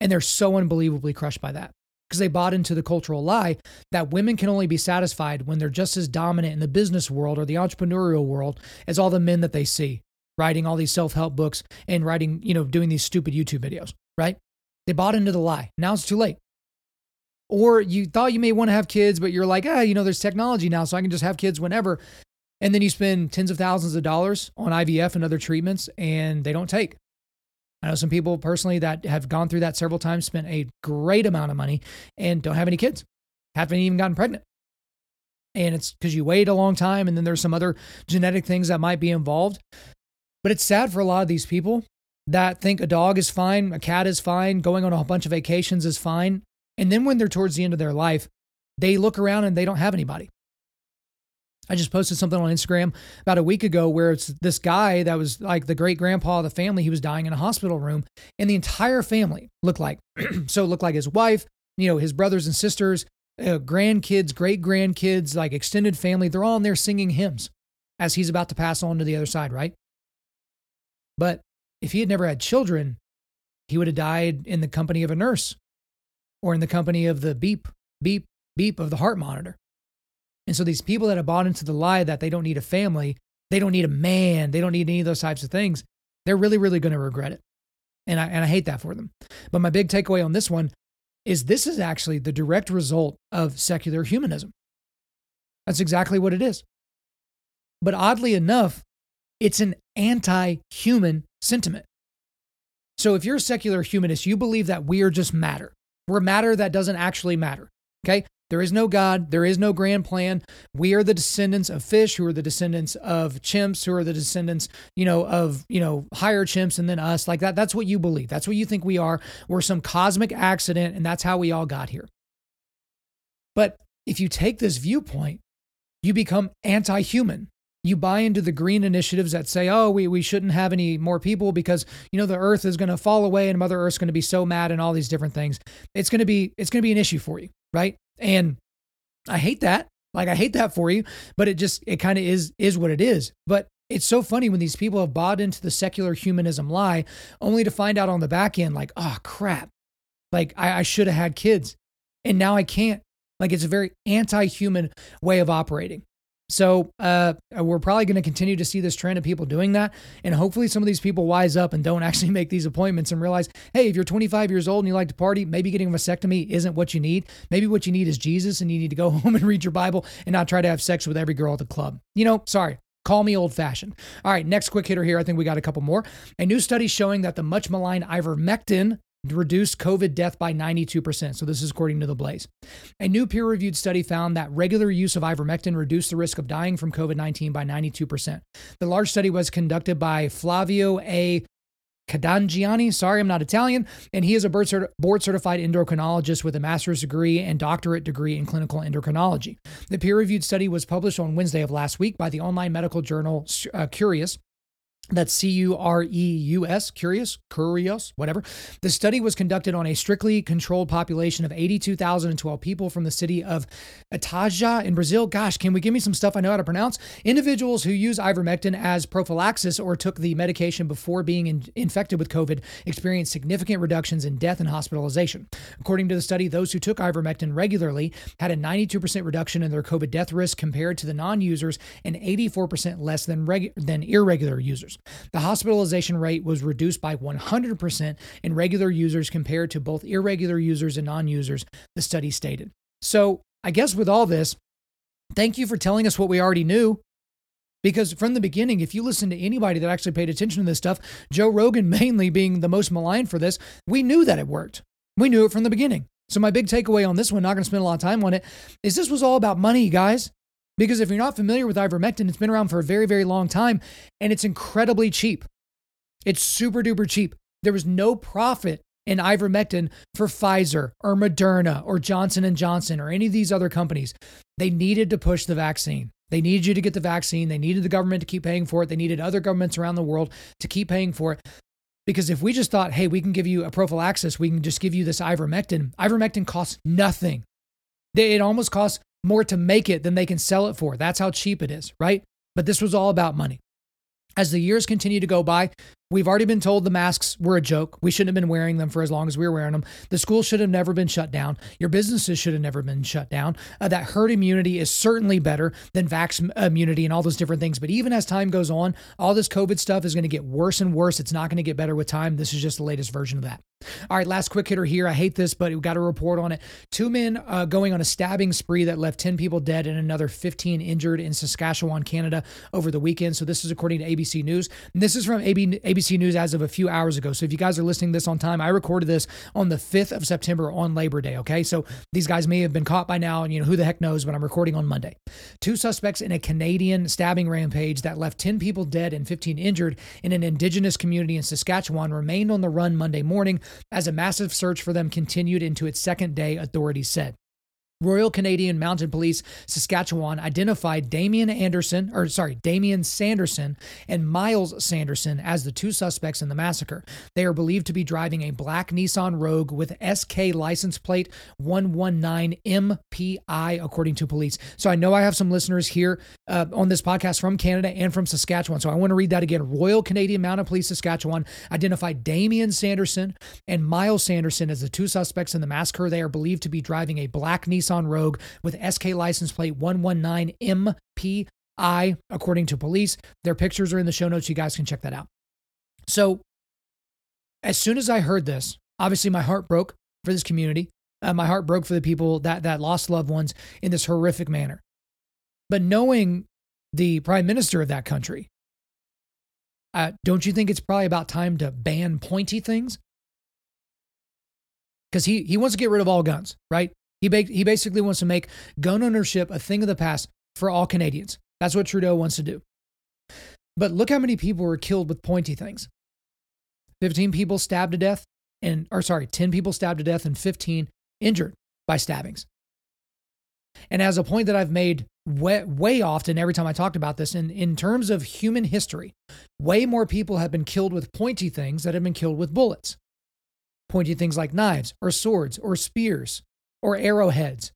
And they're so unbelievably crushed by that because they bought into the cultural lie that women can only be satisfied when they're just as dominant in the business world or the entrepreneurial world as all the men that they see writing all these self-help books and writing, you know, doing these stupid YouTube videos, right? They bought into the lie. Now it's too late. Or you thought you may want to have kids, but you're like, ah, you know, there's technology now, so I can just have kids whenever. And then you spend tens of thousands of dollars on IVF and other treatments, and they don't take. I know some people personally that have gone through that several times, spent a great amount of money, and don't have any kids, haven't even gotten pregnant. And it's because you wait a long time, and then there's some other genetic things that might be involved. But it's sad for a lot of these people that think a dog is fine, a cat is fine, going on a bunch of vacations is fine. And then when they're towards the end of their life, they look around and they don't have anybody. I just posted something on Instagram about a week ago where it's this guy that was like the great grandpa of the family. He was dying in a hospital room, and the entire family looked like so it looked like his wife, you know, his brothers and sisters, uh, grandkids, great grandkids, like extended family. They're all in there singing hymns as he's about to pass on to the other side, right? But if he had never had children, he would have died in the company of a nurse or in the company of the beep, beep, beep of the heart monitor. And so these people that have bought into the lie that they don't need a family, they don't need a man, they don't need any of those types of things, they're really, really going to regret it. And I, and I hate that for them. But my big takeaway on this one is this is actually the direct result of secular humanism. That's exactly what it is. But oddly enough, it's an anti human sentiment. So if you're a secular humanist, you believe that we are just matter. We're matter that doesn't actually matter. Okay. There is no God. There is no grand plan. We are the descendants of fish, who are the descendants of chimps, who are the descendants, you know, of, you know, higher chimps and then us. Like that. That's what you believe. That's what you think we are. We're some cosmic accident, and that's how we all got here. But if you take this viewpoint, you become anti human you buy into the green initiatives that say, oh, we, we shouldn't have any more people because, you know, the earth is going to fall away and Mother Earth's going to be so mad and all these different things. It's going to be, it's going to be an issue for you. Right. And I hate that. Like I hate that for you, but it just, it kind of is, is what it is. But it's so funny when these people have bought into the secular humanism lie only to find out on the back end, like, oh crap, like I, I should have had kids and now I can't. Like it's a very anti human way of operating. So uh, we're probably going to continue to see this trend of people doing that, and hopefully some of these people wise up and don't actually make these appointments and realize, hey, if you're 25 years old and you like to party, maybe getting a vasectomy isn't what you need. Maybe what you need is Jesus, and you need to go home and read your Bible and not try to have sex with every girl at the club. You know, sorry, Call me old fashioned. All right, next quick hitter here. I think we got a couple more. A new study showing that the much maligned ivermectin reduced COVID death by 92%. So, this is according to the Blaze. A new peer reviewed study found that regular use of ivermectin reduced the risk of dying from COVID 19 by 92%. The large study was conducted by Flavio A. Cadangiani, sorry, I'm not Italian, and he is a board certified endocrinologist with a master's degree and doctorate degree in clinical endocrinology. The peer reviewed study was published on Wednesday of last week by the online medical journal uh, Cureus that's C U R E U S, curious, curious, whatever. The study was conducted on a strictly controlled population of 82,012 people from the city of Itaja in Brazil. Gosh, can we give me some stuff I know how to pronounce? Individuals who use ivermectin as prophylaxis or took the medication before being in- infected with COVID experienced significant reductions in death and hospitalization. According to the study, those who took ivermectin regularly had a 92% reduction in their COVID death risk compared to the non users and 84% less than, reg- than irregular users. The hospitalization rate was reduced by 100% in regular users compared to both irregular users and non users, the study stated. So, I guess with all this, thank you for telling us what we already knew. Because from the beginning, if you listen to anybody that actually paid attention to this stuff, Joe Rogan mainly being the most maligned for this, we knew that it worked. We knew it from the beginning. So, my big takeaway on this one, not going to spend a lot of time on it, is this was all about money, guys. Because if you're not familiar with ivermectin, it's been around for a very, very long time and it's incredibly cheap. It's super duper cheap. There was no profit in ivermectin for Pfizer or Moderna or Johnson and Johnson or any of these other companies. They needed to push the vaccine. They needed you to get the vaccine. They needed the government to keep paying for it. They needed other governments around the world to keep paying for it. Because if we just thought, hey, we can give you a prophylaxis, we can just give you this ivermectin, ivermectin costs nothing. It almost costs more to make it than they can sell it for. That's how cheap it is, right? But this was all about money. As the years continue to go by, We've already been told the masks were a joke. We shouldn't have been wearing them for as long as we were wearing them. The schools should have never been shut down. Your businesses should have never been shut down. Uh, that herd immunity is certainly better than vax immunity and all those different things. But even as time goes on, all this COVID stuff is going to get worse and worse. It's not going to get better with time. This is just the latest version of that. All right, last quick hitter here. I hate this, but we got a report on it. Two men uh, going on a stabbing spree that left 10 people dead and another 15 injured in Saskatchewan, Canada over the weekend. So this is according to ABC News. And this is from AB, ABC News as of a few hours ago. So if you guys are listening this on time, I recorded this on the 5th of September on Labor Day. Okay. So these guys may have been caught by now, and you know, who the heck knows, but I'm recording on Monday. Two suspects in a Canadian stabbing rampage that left 10 people dead and 15 injured in an indigenous community in Saskatchewan remained on the run Monday morning as a massive search for them continued into its second day, authorities said. Royal Canadian Mounted Police Saskatchewan identified Damien Anderson, or sorry, Damien Sanderson and Miles Sanderson as the two suspects in the massacre. They are believed to be driving a black Nissan Rogue with SK license plate 119MPI, according to police. So I know I have some listeners here uh, on this podcast from Canada and from Saskatchewan. So I want to read that again. Royal Canadian Mounted Police Saskatchewan identified Damien Sanderson and Miles Sanderson as the two suspects in the massacre. They are believed to be driving a black Nissan Nissan Rogue with SK license plate 119MPI, according to police. Their pictures are in the show notes. You guys can check that out. So, as soon as I heard this, obviously my heart broke for this community. Uh, my heart broke for the people that that lost loved ones in this horrific manner. But knowing the prime minister of that country, uh, don't you think it's probably about time to ban pointy things? Because he, he wants to get rid of all guns, right? He, ba- he basically wants to make gun ownership a thing of the past for all Canadians. That's what Trudeau wants to do. But look how many people were killed with pointy things 15 people stabbed to death, and, or sorry, 10 people stabbed to death and 15 injured by stabbings. And as a point that I've made way, way often every time I talked about this, in, in terms of human history, way more people have been killed with pointy things that have been killed with bullets. Pointy things like knives or swords or spears or arrowheads.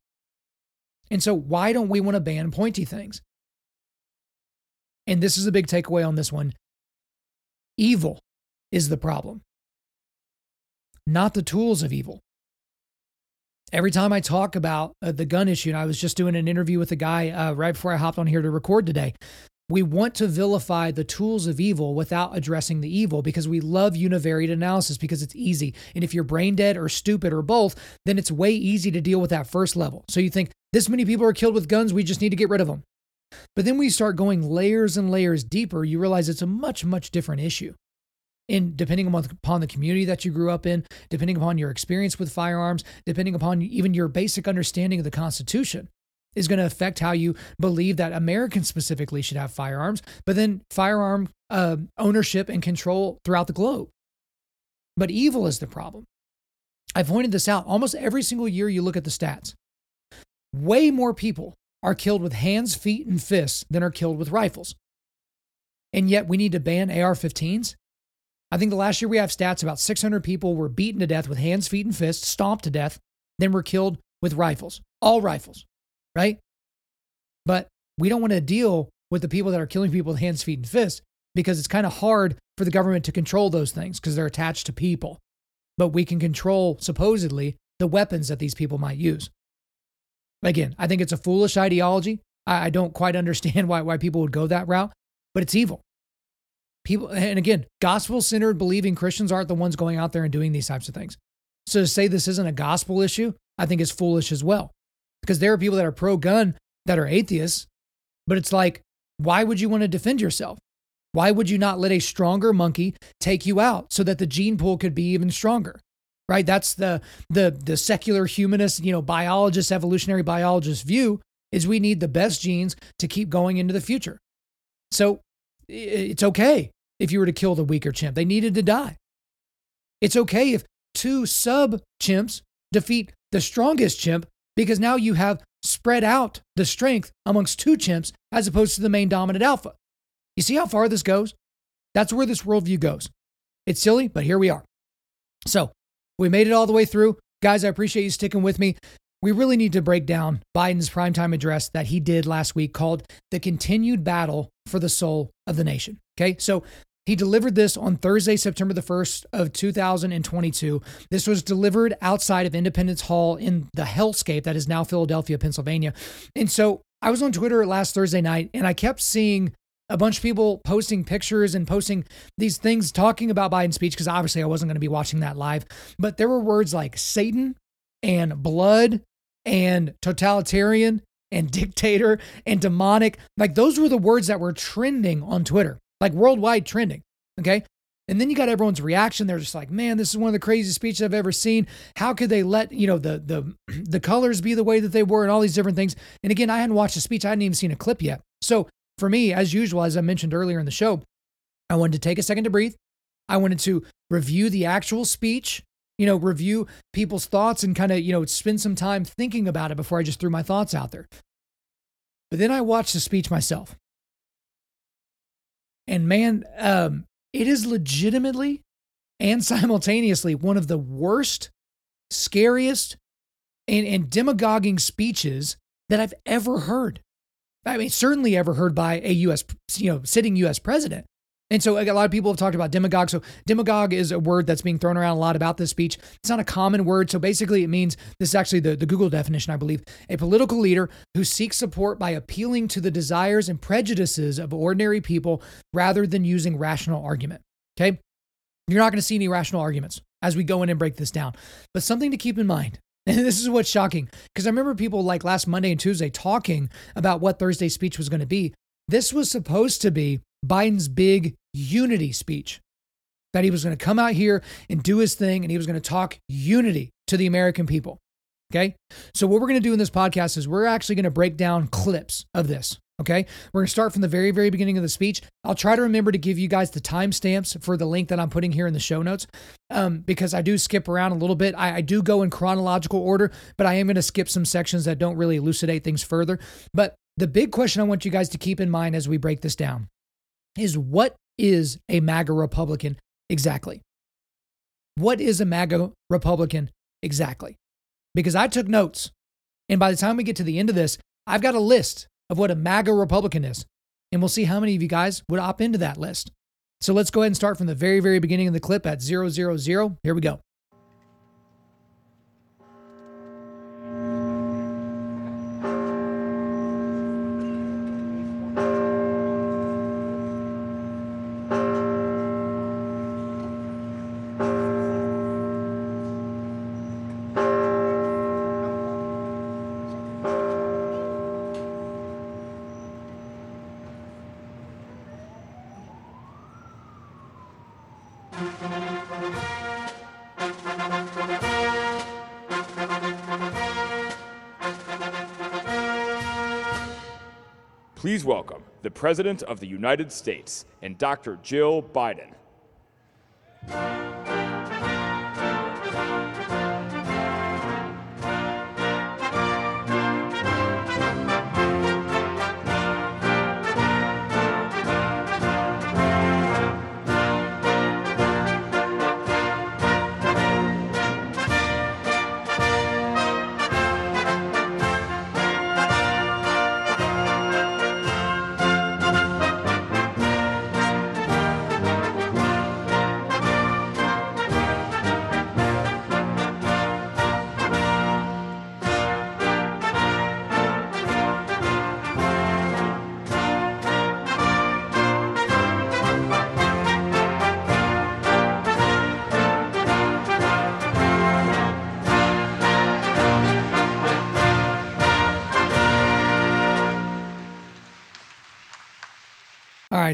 And so, why don't we want to ban pointy things? And this is a big takeaway on this one evil is the problem, not the tools of evil. Every time I talk about uh, the gun issue, and I was just doing an interview with a guy uh, right before I hopped on here to record today, we want to vilify the tools of evil without addressing the evil because we love univariate analysis because it's easy. And if you're brain dead or stupid or both, then it's way easy to deal with that first level. So you think this many people are killed with guns, we just need to get rid of them. But then we start going layers and layers deeper, you realize it's a much, much different issue. And depending upon the community that you grew up in, depending upon your experience with firearms, depending upon even your basic understanding of the Constitution, is going to affect how you believe that Americans specifically should have firearms, but then firearm uh, ownership and control throughout the globe. But evil is the problem. I've pointed this out almost every single year you look at the stats. Way more people are killed with hands, feet, and fists than are killed with rifles. And yet we need to ban AR 15s? I think the last year we have stats about 600 people were beaten to death with hands, feet, and fists, stomped to death, then were killed with rifles, all rifles, right? But we don't want to deal with the people that are killing people with hands, feet, and fists because it's kind of hard for the government to control those things because they're attached to people. But we can control, supposedly, the weapons that these people might use. Again, I think it's a foolish ideology. I, don't quite understand why, why people would go that route, but it's evil. People, and again, gospel centered believing Christians aren't the ones going out there and doing these types of things. So to say this isn't a gospel issue, I think is foolish as well. Because there are people that are pro gun that are atheists, but it's like, why would you want to defend yourself? Why would you not let a stronger monkey take you out so that the gene pool could be even stronger? right? That's the the the secular humanist, you know, biologist, evolutionary biologist view is we need the best genes to keep going into the future. So it's okay if you were to kill the weaker chimp. They needed to die. It's okay if two sub chimps defeat the strongest chimp because now you have spread out the strength amongst two chimps as opposed to the main dominant alpha. You see how far this goes? That's where this worldview goes. It's silly, but here we are. So we made it all the way through. Guys, I appreciate you sticking with me. We really need to break down Biden's primetime address that he did last week called The Continued Battle for the Soul of the Nation. Okay. So he delivered this on Thursday, September the 1st of 2022. This was delivered outside of Independence Hall in the hellscape that is now Philadelphia, Pennsylvania. And so I was on Twitter last Thursday night and I kept seeing a bunch of people posting pictures and posting these things talking about Biden's speech because obviously I wasn't going to be watching that live. But there were words like Satan and blood and totalitarian and dictator and demonic. Like those were the words that were trending on Twitter, like worldwide trending. Okay. And then you got everyone's reaction. They're just like, man, this is one of the craziest speeches I've ever seen. How could they let, you know, the the the colors be the way that they were and all these different things? And again, I hadn't watched the speech. I hadn't even seen a clip yet. So for me, as usual, as I mentioned earlier in the show, I wanted to take a second to breathe. I wanted to review the actual speech, you know, review people's thoughts and kind of, you know, spend some time thinking about it before I just threw my thoughts out there. But then I watched the speech myself. And man, um, it is legitimately and simultaneously one of the worst, scariest, and, and demagoguing speeches that I've ever heard. I mean, certainly ever heard by a U.S. you know sitting U.S. president. And so a lot of people have talked about demagogue. So demagogue is a word that's being thrown around a lot about this speech. It's not a common word. So basically it means this is actually the, the Google definition, I believe. A political leader who seeks support by appealing to the desires and prejudices of ordinary people rather than using rational argument. Okay. You're not going to see any rational arguments as we go in and break this down. But something to keep in mind And this is what's shocking because I remember people like last Monday and Tuesday talking about what Thursday's speech was going to be. This was supposed to be Biden's big unity speech that he was going to come out here and do his thing and he was going to talk unity to the American people. Okay. So, what we're going to do in this podcast is we're actually going to break down clips of this. Okay. We're going to start from the very, very beginning of the speech. I'll try to remember to give you guys the timestamps for the link that I'm putting here in the show notes um, because I do skip around a little bit. I, I do go in chronological order, but I am going to skip some sections that don't really elucidate things further. But the big question I want you guys to keep in mind as we break this down is what is a MAGA Republican exactly? What is a MAGA Republican exactly? Because I took notes. And by the time we get to the end of this, I've got a list of what a MAGA Republican is. And we'll see how many of you guys would opt into that list. So let's go ahead and start from the very, very beginning of the clip at 000. Here we go. Please welcome the President of the United States and Dr. Jill Biden.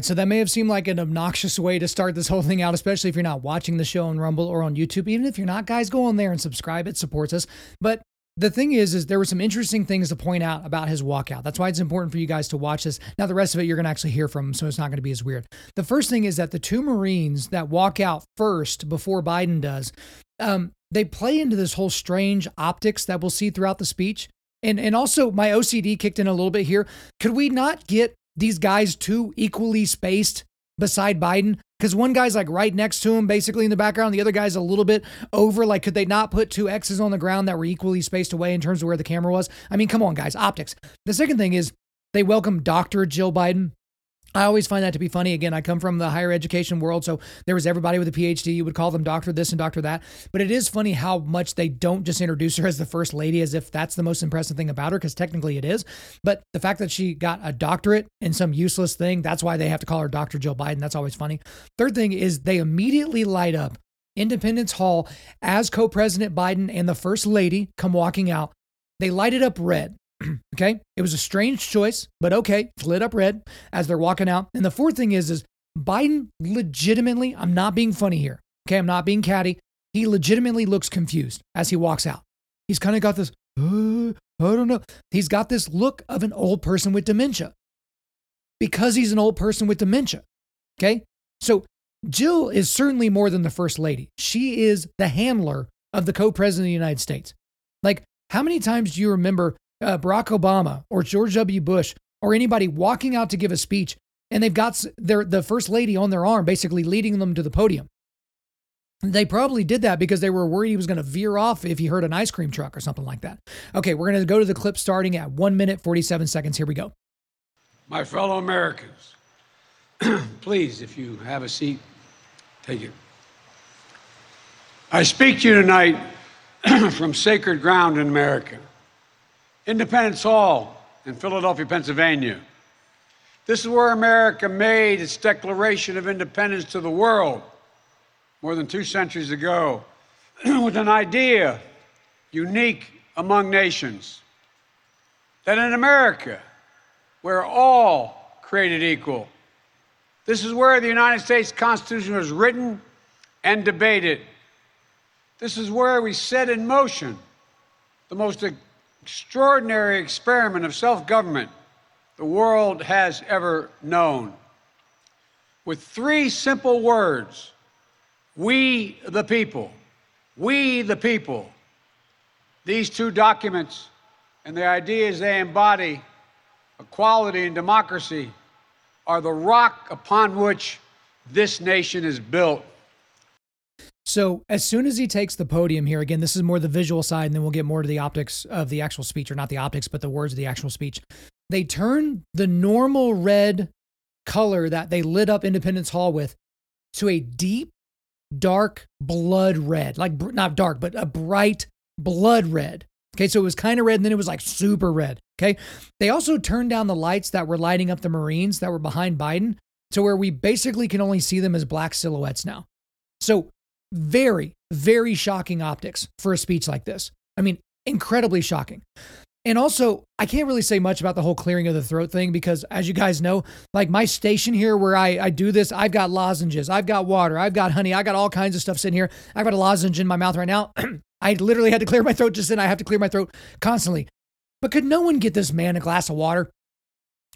So that may have seemed like an obnoxious way to start this whole thing out, especially if you're not watching the show on Rumble or on YouTube. Even if you're not, guys, go on there and subscribe. It supports us. But the thing is, is there were some interesting things to point out about his walkout. That's why it's important for you guys to watch this. Now, the rest of it you're going to actually hear from him, so it's not going to be as weird. The first thing is that the two Marines that walk out first before Biden does, um, they play into this whole strange optics that we'll see throughout the speech. And and also my OCD kicked in a little bit here. Could we not get these guys too equally spaced beside Biden? Because one guy's like right next to him, basically in the background. The other guy's a little bit over. Like, could they not put two X's on the ground that were equally spaced away in terms of where the camera was? I mean, come on, guys, optics. The second thing is they welcome Dr. Jill Biden. I always find that to be funny. Again, I come from the higher education world, so there was everybody with a PhD. You would call them doctor this and doctor that. But it is funny how much they don't just introduce her as the first lady as if that's the most impressive thing about her, because technically it is. But the fact that she got a doctorate in some useless thing, that's why they have to call her Dr. Jill Biden. That's always funny. Third thing is they immediately light up Independence Hall as co president Biden and the first lady come walking out. They light it up red. okay. It was a strange choice, but okay. It's lit up red as they're walking out. And the fourth thing is, is Biden legitimately, I'm not being funny here. Okay. I'm not being catty. He legitimately looks confused as he walks out. He's kind of got this, uh, I don't know. He's got this look of an old person with dementia because he's an old person with dementia. Okay. So Jill is certainly more than the first lady. She is the handler of the co president of the United States. Like, how many times do you remember uh, Barack Obama or George W. Bush or anybody walking out to give a speech and they've got their the first lady on their arm basically leading them to the podium. They probably did that because they were worried he was going to veer off if he heard an ice cream truck or something like that. Okay, we're going to go to the clip starting at 1 minute 47 seconds. Here we go. My fellow Americans, please, if you have a seat, take it. I speak to you tonight from sacred ground in America. Independence Hall in Philadelphia, Pennsylvania. This is where America made its Declaration of Independence to the world more than two centuries ago with an idea unique among nations. That in America, we're all created equal. This is where the United States Constitution was written and debated. This is where we set in motion the most extraordinary experiment of self government the world has ever known. With three simple words We the people, we the people. These two documents and the ideas they embody, equality and democracy, are the rock upon which this nation is built. So, as soon as he takes the podium here, again, this is more the visual side, and then we'll get more to the optics of the actual speech, or not the optics, but the words of the actual speech. They turn the normal red color that they lit up Independence Hall with to a deep, dark blood red, like not dark, but a bright blood red. Okay, so it was kind of red and then it was like super red. Okay, they also turned down the lights that were lighting up the Marines that were behind Biden to where we basically can only see them as black silhouettes now. So, very, very shocking optics for a speech like this. I mean, incredibly shocking. And also, I can't really say much about the whole clearing of the throat thing because, as you guys know, like my station here where I, I do this, I've got lozenges, I've got water, I've got honey, I got all kinds of stuff sitting here. I've got a lozenge in my mouth right now. I literally had to clear my throat just then. I have to clear my throat constantly. But could no one get this man a glass of water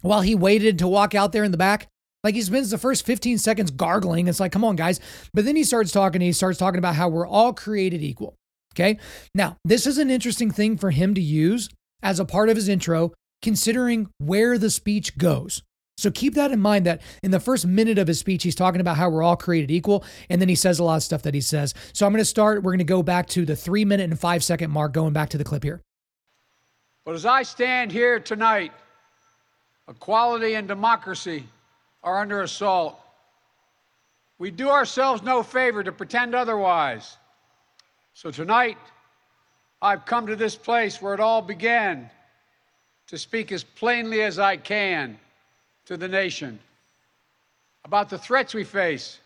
while he waited to walk out there in the back? Like he spends the first 15 seconds gargling. It's like, come on, guys. But then he starts talking. He starts talking about how we're all created equal. Okay. Now, this is an interesting thing for him to use as a part of his intro, considering where the speech goes. So keep that in mind that in the first minute of his speech, he's talking about how we're all created equal. And then he says a lot of stuff that he says. So I'm going to start. We're going to go back to the three minute and five second mark, going back to the clip here. But as I stand here tonight, equality and democracy are under assault. We do ourselves no favor to pretend otherwise. So tonight, I've come to this place where it all began to speak as plainly as I can to the nation about the threats we face,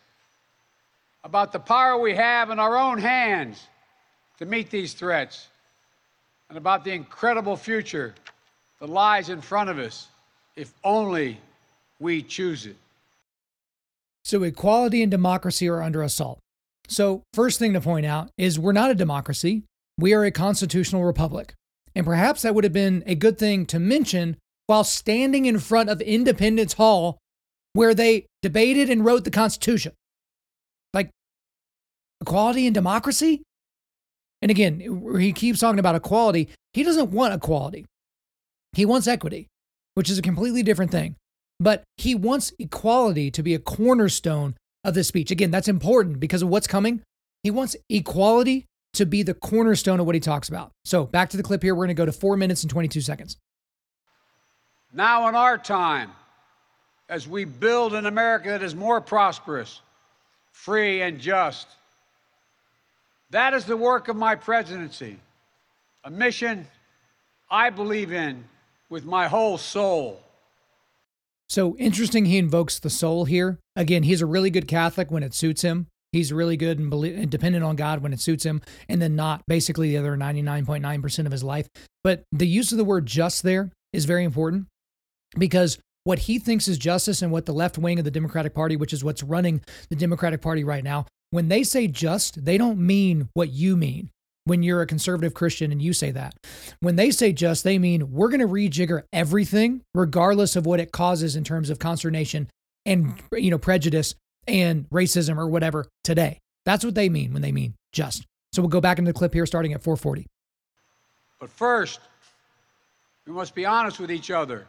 about the power we have in our own hands to meet these threats, and about the incredible future that lies in front of us if only we choose it. So, equality and democracy are under assault. So, first thing to point out is we're not a democracy. We are a constitutional republic. And perhaps that would have been a good thing to mention while standing in front of Independence Hall, where they debated and wrote the Constitution. Like equality and democracy? And again, he keeps talking about equality. He doesn't want equality, he wants equity, which is a completely different thing. But he wants equality to be a cornerstone of this speech. Again, that's important because of what's coming. He wants equality to be the cornerstone of what he talks about. So back to the clip here. We're going to go to four minutes and 22 seconds. Now, in our time, as we build an America that is more prosperous, free, and just, that is the work of my presidency, a mission I believe in with my whole soul. So interesting, he invokes the soul here. Again, he's a really good Catholic when it suits him. He's really good and, believe, and dependent on God when it suits him, and then not basically the other 99.9% of his life. But the use of the word just there is very important because what he thinks is justice and what the left wing of the Democratic Party, which is what's running the Democratic Party right now, when they say just, they don't mean what you mean when you're a conservative Christian and you say that. When they say just, they mean we're going to rejigger everything, regardless of what it causes in terms of consternation and you know prejudice and racism or whatever today. That's what they mean when they mean just. So we'll go back into the clip here starting at 440. But first, we must be honest with each other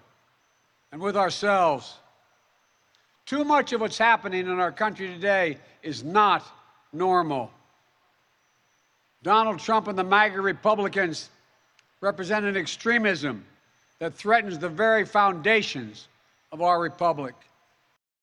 and with ourselves. Too much of what's happening in our country today is not normal. Donald Trump and the MAGA Republicans represent an extremism that threatens the very foundations of our republic.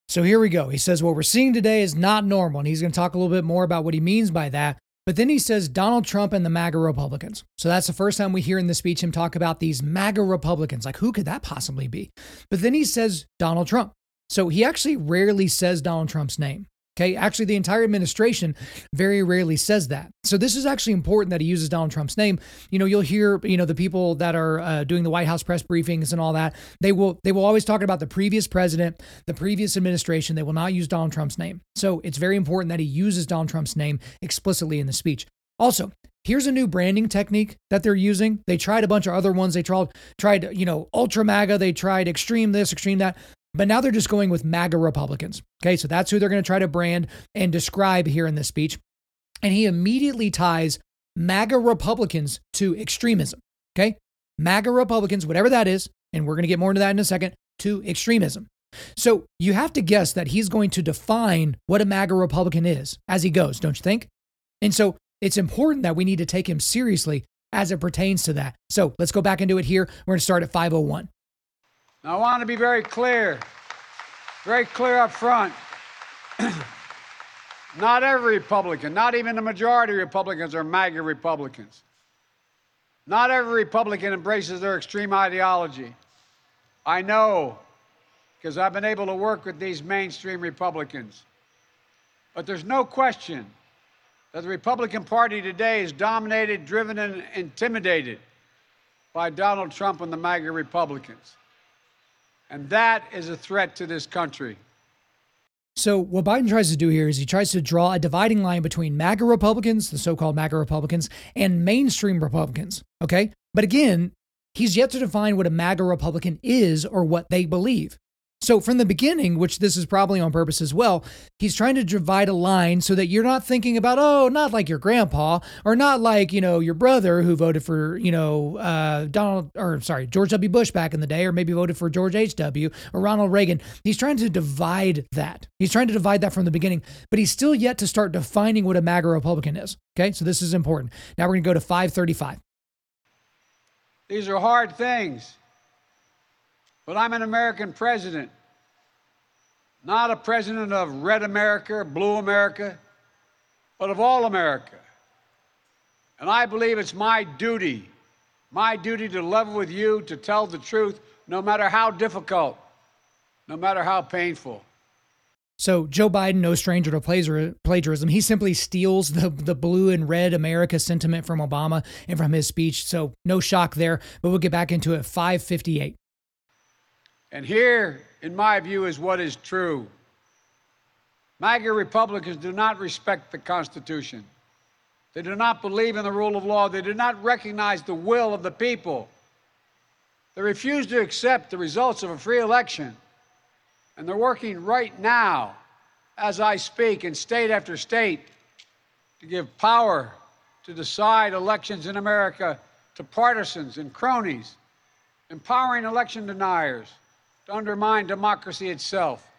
So here we go. He says, What we're seeing today is not normal. And he's going to talk a little bit more about what he means by that. But then he says Donald Trump and the MAGA Republicans. So that's the first time we hear in the speech him talk about these MAGA Republicans. Like, who could that possibly be? But then he says Donald Trump. So he actually rarely says Donald Trump's name. Okay. Actually, the entire administration very rarely says that. So this is actually important that he uses Donald Trump's name. You know, you'll hear, you know, the people that are uh, doing the White House press briefings and all that. They will they will always talk about the previous president, the previous administration. They will not use Donald Trump's name. So it's very important that he uses Donald Trump's name explicitly in the speech. Also, here's a new branding technique that they're using. They tried a bunch of other ones. They tried, tried, you know, ultra MAGA. They tried extreme this, extreme that. But now they're just going with MAGA Republicans. Okay, so that's who they're going to try to brand and describe here in this speech. And he immediately ties MAGA Republicans to extremism. Okay, MAGA Republicans, whatever that is, and we're going to get more into that in a second, to extremism. So you have to guess that he's going to define what a MAGA Republican is as he goes, don't you think? And so it's important that we need to take him seriously as it pertains to that. So let's go back into it here. We're going to start at 501. Now, I want to be very clear, very clear up front. not every Republican, not even the majority of Republicans are MAGA Republicans. Not every Republican embraces their extreme ideology. I know because I've been able to work with these mainstream Republicans. But there's no question that the Republican Party today is dominated, driven, and intimidated by Donald Trump and the MAGA Republicans. And that is a threat to this country. So, what Biden tries to do here is he tries to draw a dividing line between MAGA Republicans, the so called MAGA Republicans, and mainstream Republicans. Okay. But again, he's yet to define what a MAGA Republican is or what they believe. So from the beginning, which this is probably on purpose as well, he's trying to divide a line so that you're not thinking about, oh, not like your grandpa or not like, you know, your brother who voted for, you know, uh, Donald or sorry, George W. Bush back in the day, or maybe voted for George H.W. or Ronald Reagan. He's trying to divide that. He's trying to divide that from the beginning, but he's still yet to start defining what a MAGA Republican is. Okay. So this is important. Now we're going to go to 535. These are hard things. But I'm an American president, not a president of red America, blue America, but of all America. And I believe it's my duty, my duty to level with you, to tell the truth, no matter how difficult, no matter how painful. So Joe Biden, no stranger to plagiarism, he simply steals the the blue and red America sentiment from Obama and from his speech. So no shock there. But we'll get back into it. 558. And here, in my view, is what is true. MAGA Republicans do not respect the Constitution. They do not believe in the rule of law. They do not recognize the will of the people. They refuse to accept the results of a free election. And they're working right now, as I speak, in state after state, to give power to decide elections in America to partisans and cronies, empowering election deniers to undermine democracy itself.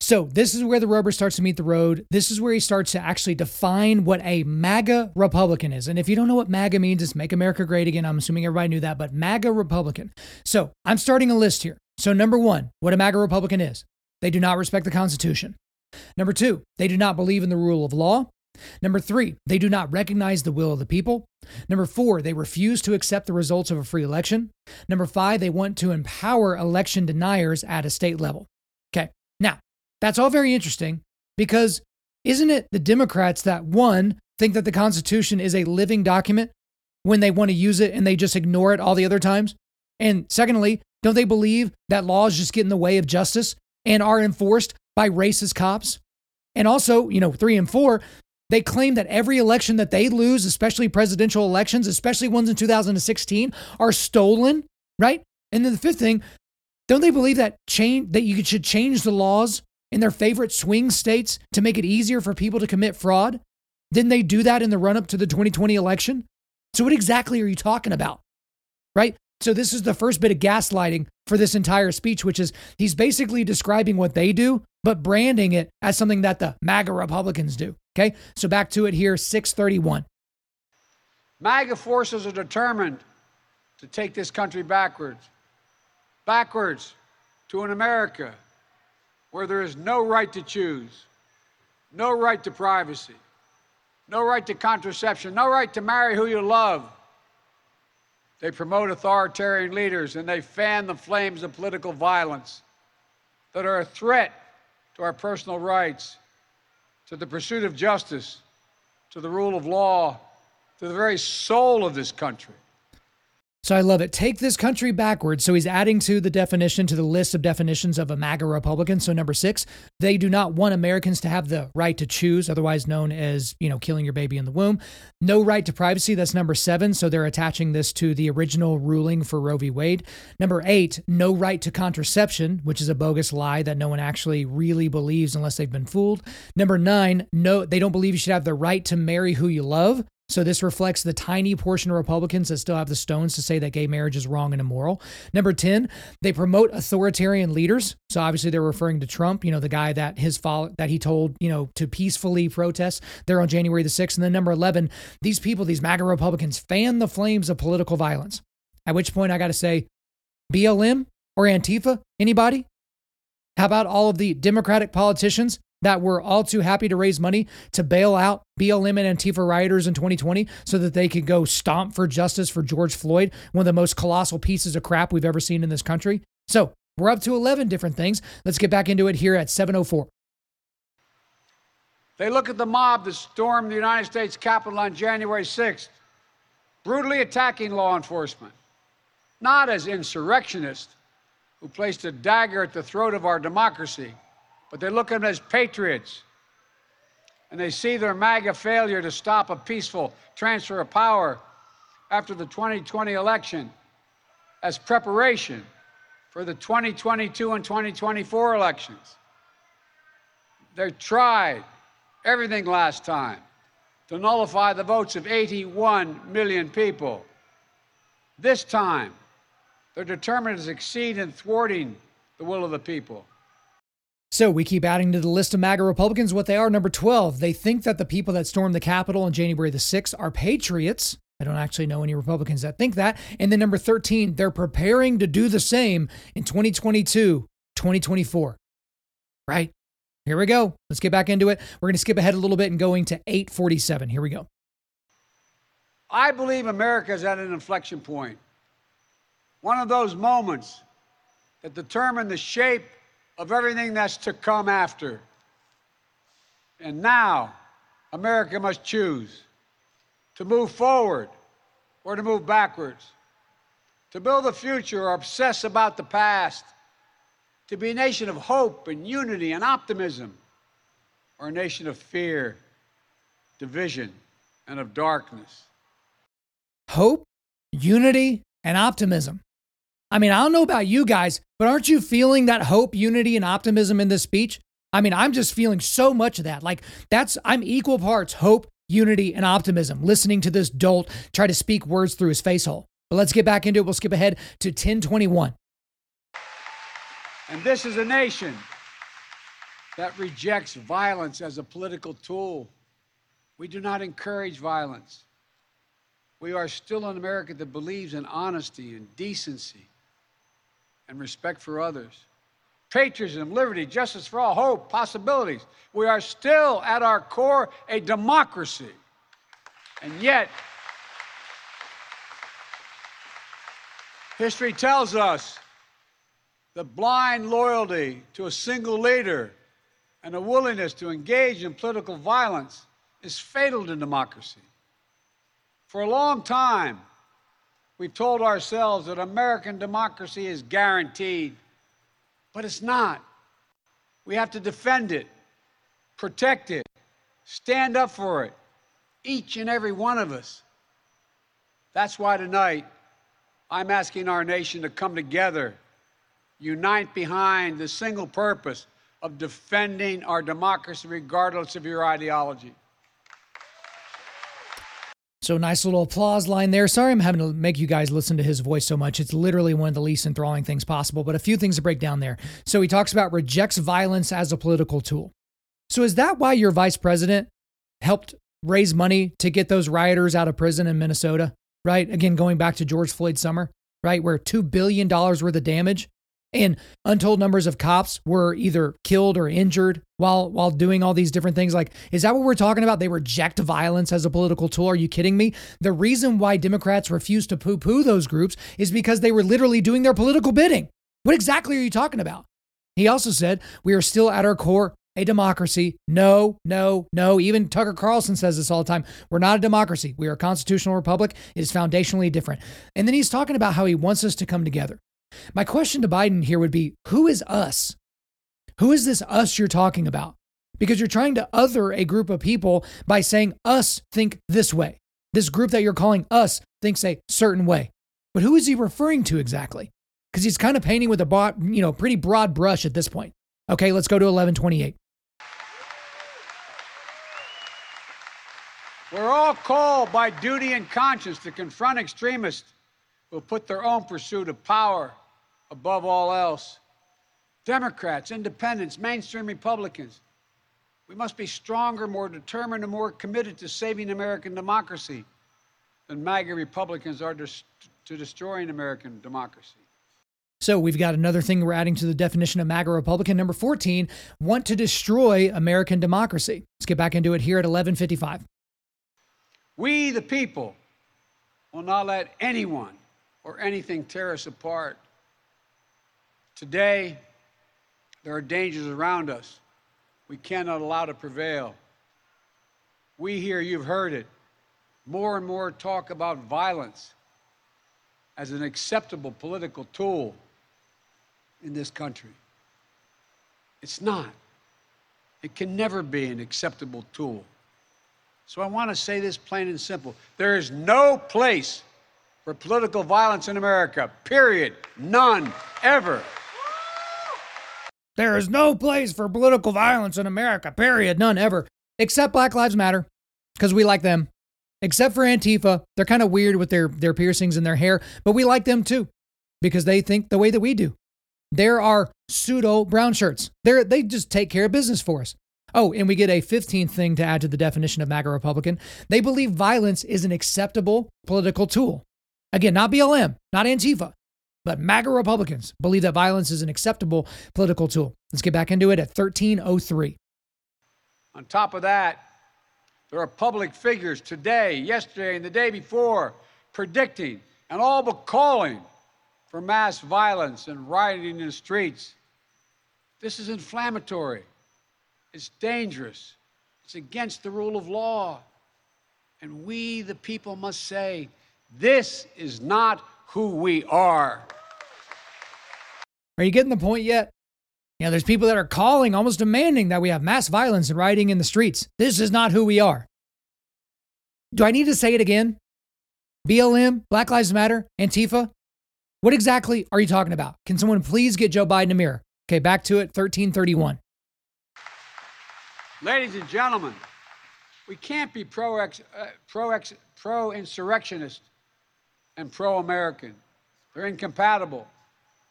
So, this is where the rubber starts to meet the road. This is where he starts to actually define what a MAGA Republican is. And if you don't know what MAGA means, it's Make America Great Again. I'm assuming everybody knew that, but MAGA Republican. So, I'm starting a list here. So, number one, what a MAGA Republican is they do not respect the Constitution. Number two, they do not believe in the rule of law. Number three, they do not recognize the will of the people. Number four, they refuse to accept the results of a free election. Number five, they want to empower election deniers at a state level. Okay, now that's all very interesting because isn't it the Democrats that one think that the Constitution is a living document when they want to use it and they just ignore it all the other times? And secondly, don't they believe that laws just get in the way of justice and are enforced by racist cops? And also, you know, three and four, they claim that every election that they lose, especially presidential elections, especially ones in 2016, are stolen, right? And then the fifth thing, don't they believe that change that you should change the laws in their favorite swing states to make it easier for people to commit fraud? Didn't they do that in the run up to the 2020 election? So what exactly are you talking about? Right? So this is the first bit of gaslighting for this entire speech, which is he's basically describing what they do, but branding it as something that the MAGA Republicans do. Okay, so back to it here, 631. MAGA forces are determined to take this country backwards, backwards to an America where there is no right to choose, no right to privacy, no right to contraception, no right to marry who you love. They promote authoritarian leaders and they fan the flames of political violence that are a threat to our personal rights to the pursuit of justice, to the rule of law, to the very soul of this country. So I love it. Take this country backwards. So he's adding to the definition, to the list of definitions of a MAGA Republican. So number six, they do not want Americans to have the right to choose, otherwise known as, you know, killing your baby in the womb. No right to privacy. That's number seven. So they're attaching this to the original ruling for Roe v. Wade. Number eight, no right to contraception, which is a bogus lie that no one actually really believes unless they've been fooled. Number nine, no, they don't believe you should have the right to marry who you love. So this reflects the tiny portion of Republicans that still have the stones to say that gay marriage is wrong and immoral. Number 10, they promote authoritarian leaders. So obviously they're referring to Trump, you know, the guy that his follow that he told, you know, to peacefully protest there on January the 6th. And then number 11, these people, these MAGA Republicans fan the flames of political violence. At which point I got to say BLM or Antifa, anybody? How about all of the Democratic politicians that were all too happy to raise money to bail out BLM and Antifa rioters in 2020 so that they could go stomp for justice for George Floyd, one of the most colossal pieces of crap we've ever seen in this country. So we're up to 11 different things. Let's get back into it here at 704. They look at the mob that stormed the United States Capitol on January 6th, brutally attacking law enforcement, not as insurrectionists who placed a dagger at the throat of our democracy but they look at them as patriots. And they see their MAGA failure to stop a peaceful transfer of power after the 2020 election as preparation for the 2022 and 2024 elections. They tried everything last time to nullify the votes of 81 million people. This time, they're determined to succeed in thwarting the will of the people. So we keep adding to the list of MAGA Republicans what they are. Number 12, they think that the people that stormed the Capitol on January the 6th are patriots. I don't actually know any Republicans that think that. And then number 13, they're preparing to do the same in 2022, 2024. Right? Here we go. Let's get back into it. We're going to skip ahead a little bit and going to 847. Here we go. I believe America is at an inflection point. One of those moments that determine the shape of everything that's to come after. And now, America must choose to move forward or to move backwards, to build a future or obsess about the past, to be a nation of hope and unity and optimism, or a nation of fear, division, and of darkness. Hope, unity, and optimism. I mean, I don't know about you guys, but aren't you feeling that hope, unity, and optimism in this speech? I mean, I'm just feeling so much of that. Like, that's, I'm equal parts hope, unity, and optimism listening to this dolt try to speak words through his face hole. But let's get back into it. We'll skip ahead to 1021. And this is a nation that rejects violence as a political tool. We do not encourage violence. We are still an America that believes in honesty and decency and respect for others. Patriotism, liberty, justice for all, hope, possibilities. We are still at our core a democracy. And yet, history tells us the blind loyalty to a single leader and a willingness to engage in political violence is fatal to democracy. For a long time, We've told ourselves that American democracy is guaranteed, but it's not. We have to defend it, protect it, stand up for it, each and every one of us. That's why tonight I'm asking our nation to come together, unite behind the single purpose of defending our democracy regardless of your ideology. So nice little applause line there. Sorry I'm having to make you guys listen to his voice so much. It's literally one of the least enthralling things possible, but a few things to break down there. So he talks about rejects violence as a political tool. So is that why your vice president helped raise money to get those rioters out of prison in Minnesota? Right? Again, going back to George Floyd summer, right? Where $2 billion worth of damage and untold numbers of cops were either killed or injured while while doing all these different things like is that what we're talking about they reject violence as a political tool are you kidding me the reason why democrats refuse to poo-poo those groups is because they were literally doing their political bidding what exactly are you talking about he also said we are still at our core a democracy. No, no, no. Even Tucker Carlson says this all the time. We're not a democracy. We are a constitutional republic. It is foundationally different. And then he's talking about how he wants us to come together. My question to Biden here would be who is us? Who is this us you're talking about? Because you're trying to other a group of people by saying us think this way. This group that you're calling us thinks a certain way. But who is he referring to exactly? Because he's kind of painting with a broad, you know, pretty broad brush at this point. Okay, let's go to 1128. We're all called by duty and conscience to confront extremists who put their own pursuit of power above all else. Democrats, independents, mainstream Republicans. We must be stronger, more determined, and more committed to saving American democracy than MAGA Republicans are to, to destroying American democracy. So we've got another thing we're adding to the definition of MAGA Republican. Number 14, want to destroy American democracy. Let's get back into it here at 1155. We, the people, will not let anyone or anything tear us apart. Today, there are dangers around us we cannot allow to prevail. We here, you've heard it, more and more talk about violence as an acceptable political tool in this country. It's not. It can never be an acceptable tool. So I want to say this plain and simple. There is no place for political violence in America, period. None, ever. There is no place for political violence in America, period. None ever. Except Black Lives Matter, because we like them. Except for Antifa. They're kind of weird with their, their piercings and their hair, but we like them too, because they think the way that we do. There are pseudo brown shirts. They're, they just take care of business for us. Oh, and we get a 15th thing to add to the definition of MAGA Republican. They believe violence is an acceptable political tool. Again, not BLM, not Antifa, but MAGA Republicans believe that violence is an acceptable political tool. Let's get back into it at 1303. On top of that, there are public figures today, yesterday, and the day before predicting and all but calling for mass violence and rioting in the streets. This is inflammatory. It's dangerous. It's against the rule of law. And we, the people, must say, this is not who we are. Are you getting the point yet? You know, there's people that are calling, almost demanding that we have mass violence and rioting in the streets. This is not who we are. Do I need to say it again? BLM, Black Lives Matter, Antifa, what exactly are you talking about? Can someone please get Joe Biden a mirror? Okay, back to it, 1331. Ladies and gentlemen, we can't be pro uh, pro pro insurrectionist and pro American. They're incompatible.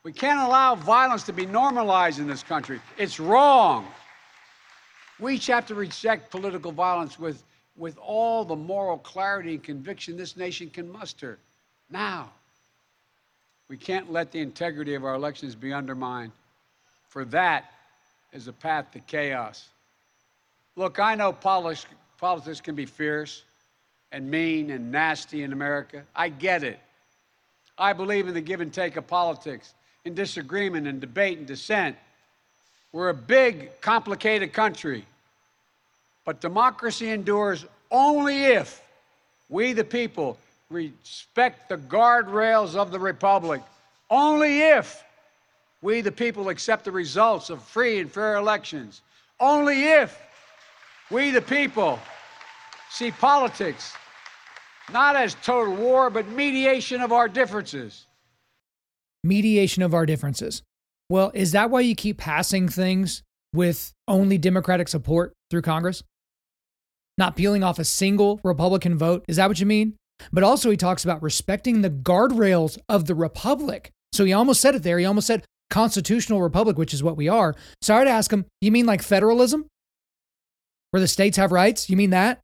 We can't allow violence to be normalized in this country. It's wrong. We each have to reject political violence with, with all the moral clarity and conviction this nation can muster now. We can't let the integrity of our elections be undermined, for that is a path to chaos. Look, I know politics, politics can be fierce and mean and nasty in America. I get it. I believe in the give and take of politics, in disagreement and debate and dissent. We're a big, complicated country. But democracy endures only if we, the people, respect the guardrails of the Republic only if we, the people, accept the results of free and fair elections. Only if we, the people, see politics not as total war, but mediation of our differences. Mediation of our differences. Well, is that why you keep passing things with only Democratic support through Congress? Not peeling off a single Republican vote? Is that what you mean? But also, he talks about respecting the guardrails of the republic. So he almost said it there. He almost said constitutional republic, which is what we are. So I would ask him, you mean like federalism? Where the states have rights? You mean that?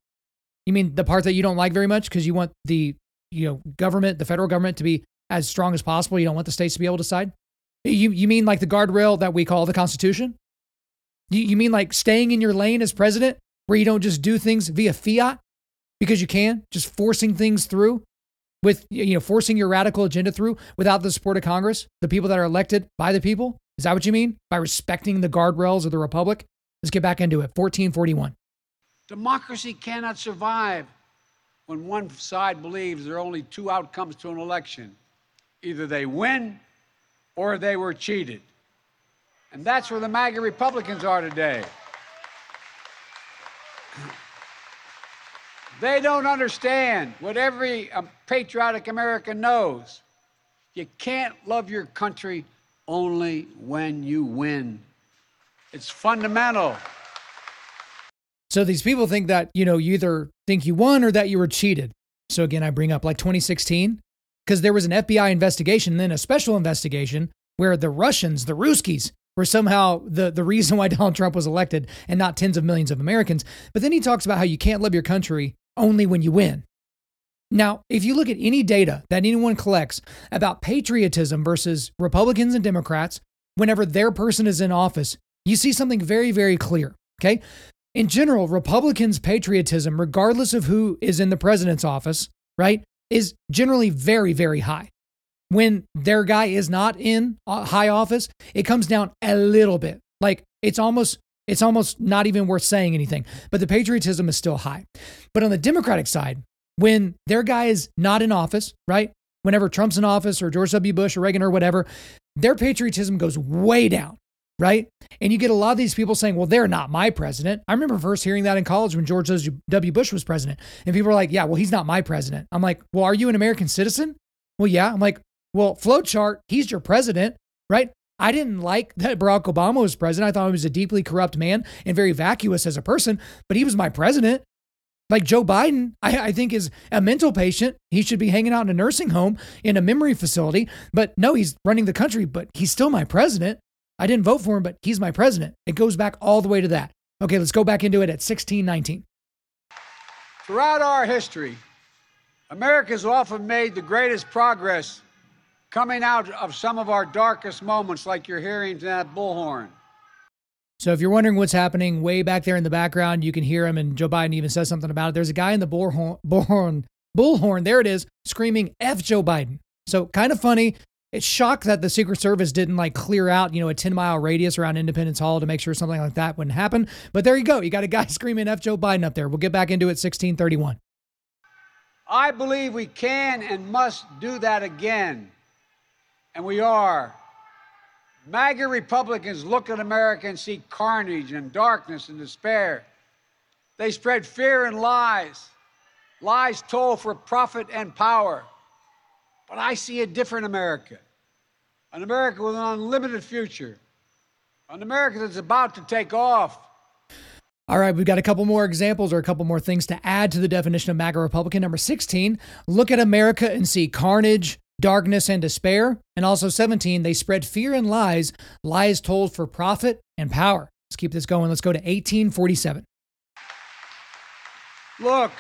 You mean the part that you don't like very much because you want the you know government, the federal government to be as strong as possible. You don't want the states to be able to decide. You you mean like the guardrail that we call the Constitution? You, you mean like staying in your lane as president, where you don't just do things via fiat? because you can, just forcing things through with, you know, forcing your radical agenda through without the support of Congress, the people that are elected by the people? Is that what you mean? By respecting the guardrails of the Republic? Let's get back into it. 1441. Democracy cannot survive when one side believes there are only two outcomes to an election either they win or they were cheated. And that's where the MAGA Republicans are today. They don't understand what every um, patriotic American knows. You can't love your country only when you win. It's fundamental. So these people think that, you know, you either think you won or that you were cheated. So again, I bring up like 2016, because there was an FBI investigation, then a special investigation where the Russians, the Ruskies, were somehow the, the reason why Donald Trump was elected and not tens of millions of Americans. But then he talks about how you can't love your country only when you win. Now, if you look at any data that anyone collects about patriotism versus Republicans and Democrats, whenever their person is in office, you see something very, very clear. Okay. In general, Republicans' patriotism, regardless of who is in the president's office, right, is generally very, very high. When their guy is not in high office, it comes down a little bit. Like it's almost it's almost not even worth saying anything, but the patriotism is still high. But on the Democratic side, when their guy is not in office, right? Whenever Trump's in office or George W. Bush or Reagan or whatever, their patriotism goes way down, right? And you get a lot of these people saying, well, they're not my president. I remember first hearing that in college when George W. Bush was president. And people were like, yeah, well, he's not my president. I'm like, well, are you an American citizen? Well, yeah. I'm like, well, flowchart, he's your president, right? I didn't like that Barack Obama was president. I thought he was a deeply corrupt man and very vacuous as a person, but he was my president. Like Joe Biden, I, I, think is a mental patient. He should be hanging out in a nursing home in a memory facility. But no, he's running the country, but he's still my president. I didn't vote for him, but he's my president. It goes back all the way to that. Okay, let's go back into it at 1619. Throughout our history, America's often made the greatest progress coming out of some of our darkest moments, like you're hearing that bullhorn. So, if you're wondering what's happening way back there in the background, you can hear him, and Joe Biden even says something about it. There's a guy in the bullhorn, bullhorn, bullhorn there it is, screaming "F Joe Biden." So, kind of funny. It's shocked that the Secret Service didn't like clear out, you know, a 10 mile radius around Independence Hall to make sure something like that wouldn't happen. But there you go. You got a guy screaming F Joe Biden up there. We'll get back into it 1631. I believe we can and must do that again and we are. MAGA Republicans look at America and see carnage and darkness and despair. They spread fear and lies. Lies told for profit and power. But I see a different America an America with an unlimited future, an America that's about to take off. All right, we've got a couple more examples or a couple more things to add to the definition of MAGA Republican. Number 16, look at America and see carnage, darkness and despair. And also 17, they spread fear and lies, lies told for profit and power. Let's keep this going. Let's go to 1847. Look,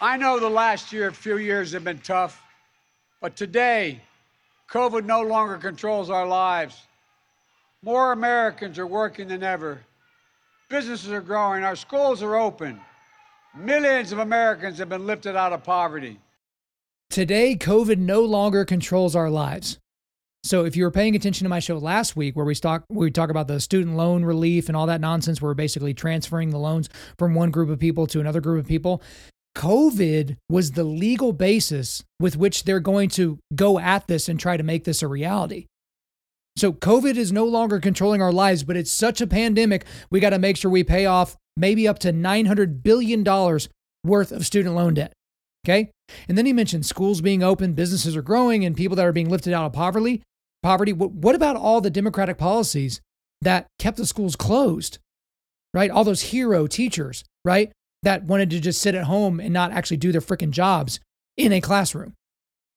I know the last year, a few years have been tough, but today, COVID no longer controls our lives. More Americans are working than ever. Businesses are growing. Our schools are open. Millions of Americans have been lifted out of poverty. Today, COVID no longer controls our lives. So, if you were paying attention to my show last week, where we talk we talk about the student loan relief and all that nonsense, where we're basically transferring the loans from one group of people to another group of people, COVID was the legal basis with which they're going to go at this and try to make this a reality. So, COVID is no longer controlling our lives, but it's such a pandemic, we got to make sure we pay off maybe up to $900 billion worth of student loan debt. Okay. And then he mentioned schools being open, businesses are growing, and people that are being lifted out of poverty. Poverty. What about all the Democratic policies that kept the schools closed? Right? All those hero teachers, right? That wanted to just sit at home and not actually do their freaking jobs in a classroom.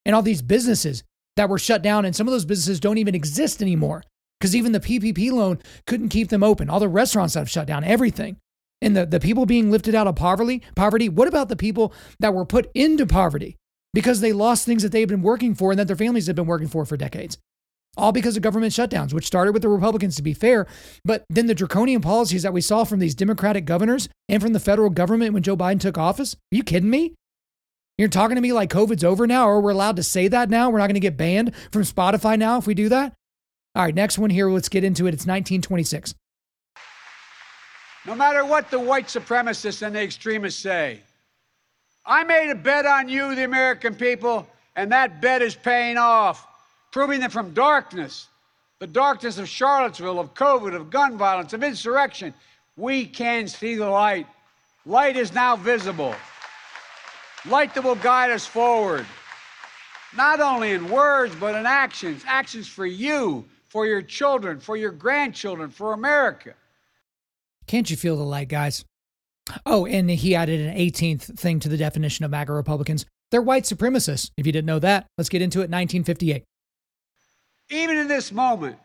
And all these businesses that were shut down, and some of those businesses don't even exist anymore because even the PPP loan couldn't keep them open. All the restaurants that have shut down, everything and the, the people being lifted out of poverty poverty what about the people that were put into poverty because they lost things that they've been working for and that their families have been working for for decades all because of government shutdowns which started with the republicans to be fair. But then the draconian policies that we saw from these democratic governors and from the federal government when joe biden took office. Are you kidding me? You're talking to me like covid's over now or we're allowed to say that now? We're not going to get banned from spotify now if we do that? All right next one here. Let's get into it. It's 1926 no matter what the white supremacists and the extremists say. I made a bet on you, the American people, and that bet is paying off, proving that from darkness, the darkness of Charlottesville, of COVID, of gun violence, of insurrection, we can see the light. Light is now visible. Light that will guide us forward, not only in words, but in actions. Actions for you, for your children, for your grandchildren, for America. Can't you feel the light, guys? Oh, and he added an 18th thing to the definition of MAGA Republicans. They're white supremacists. If you didn't know that, let's get into it. 1958. Even in this moment,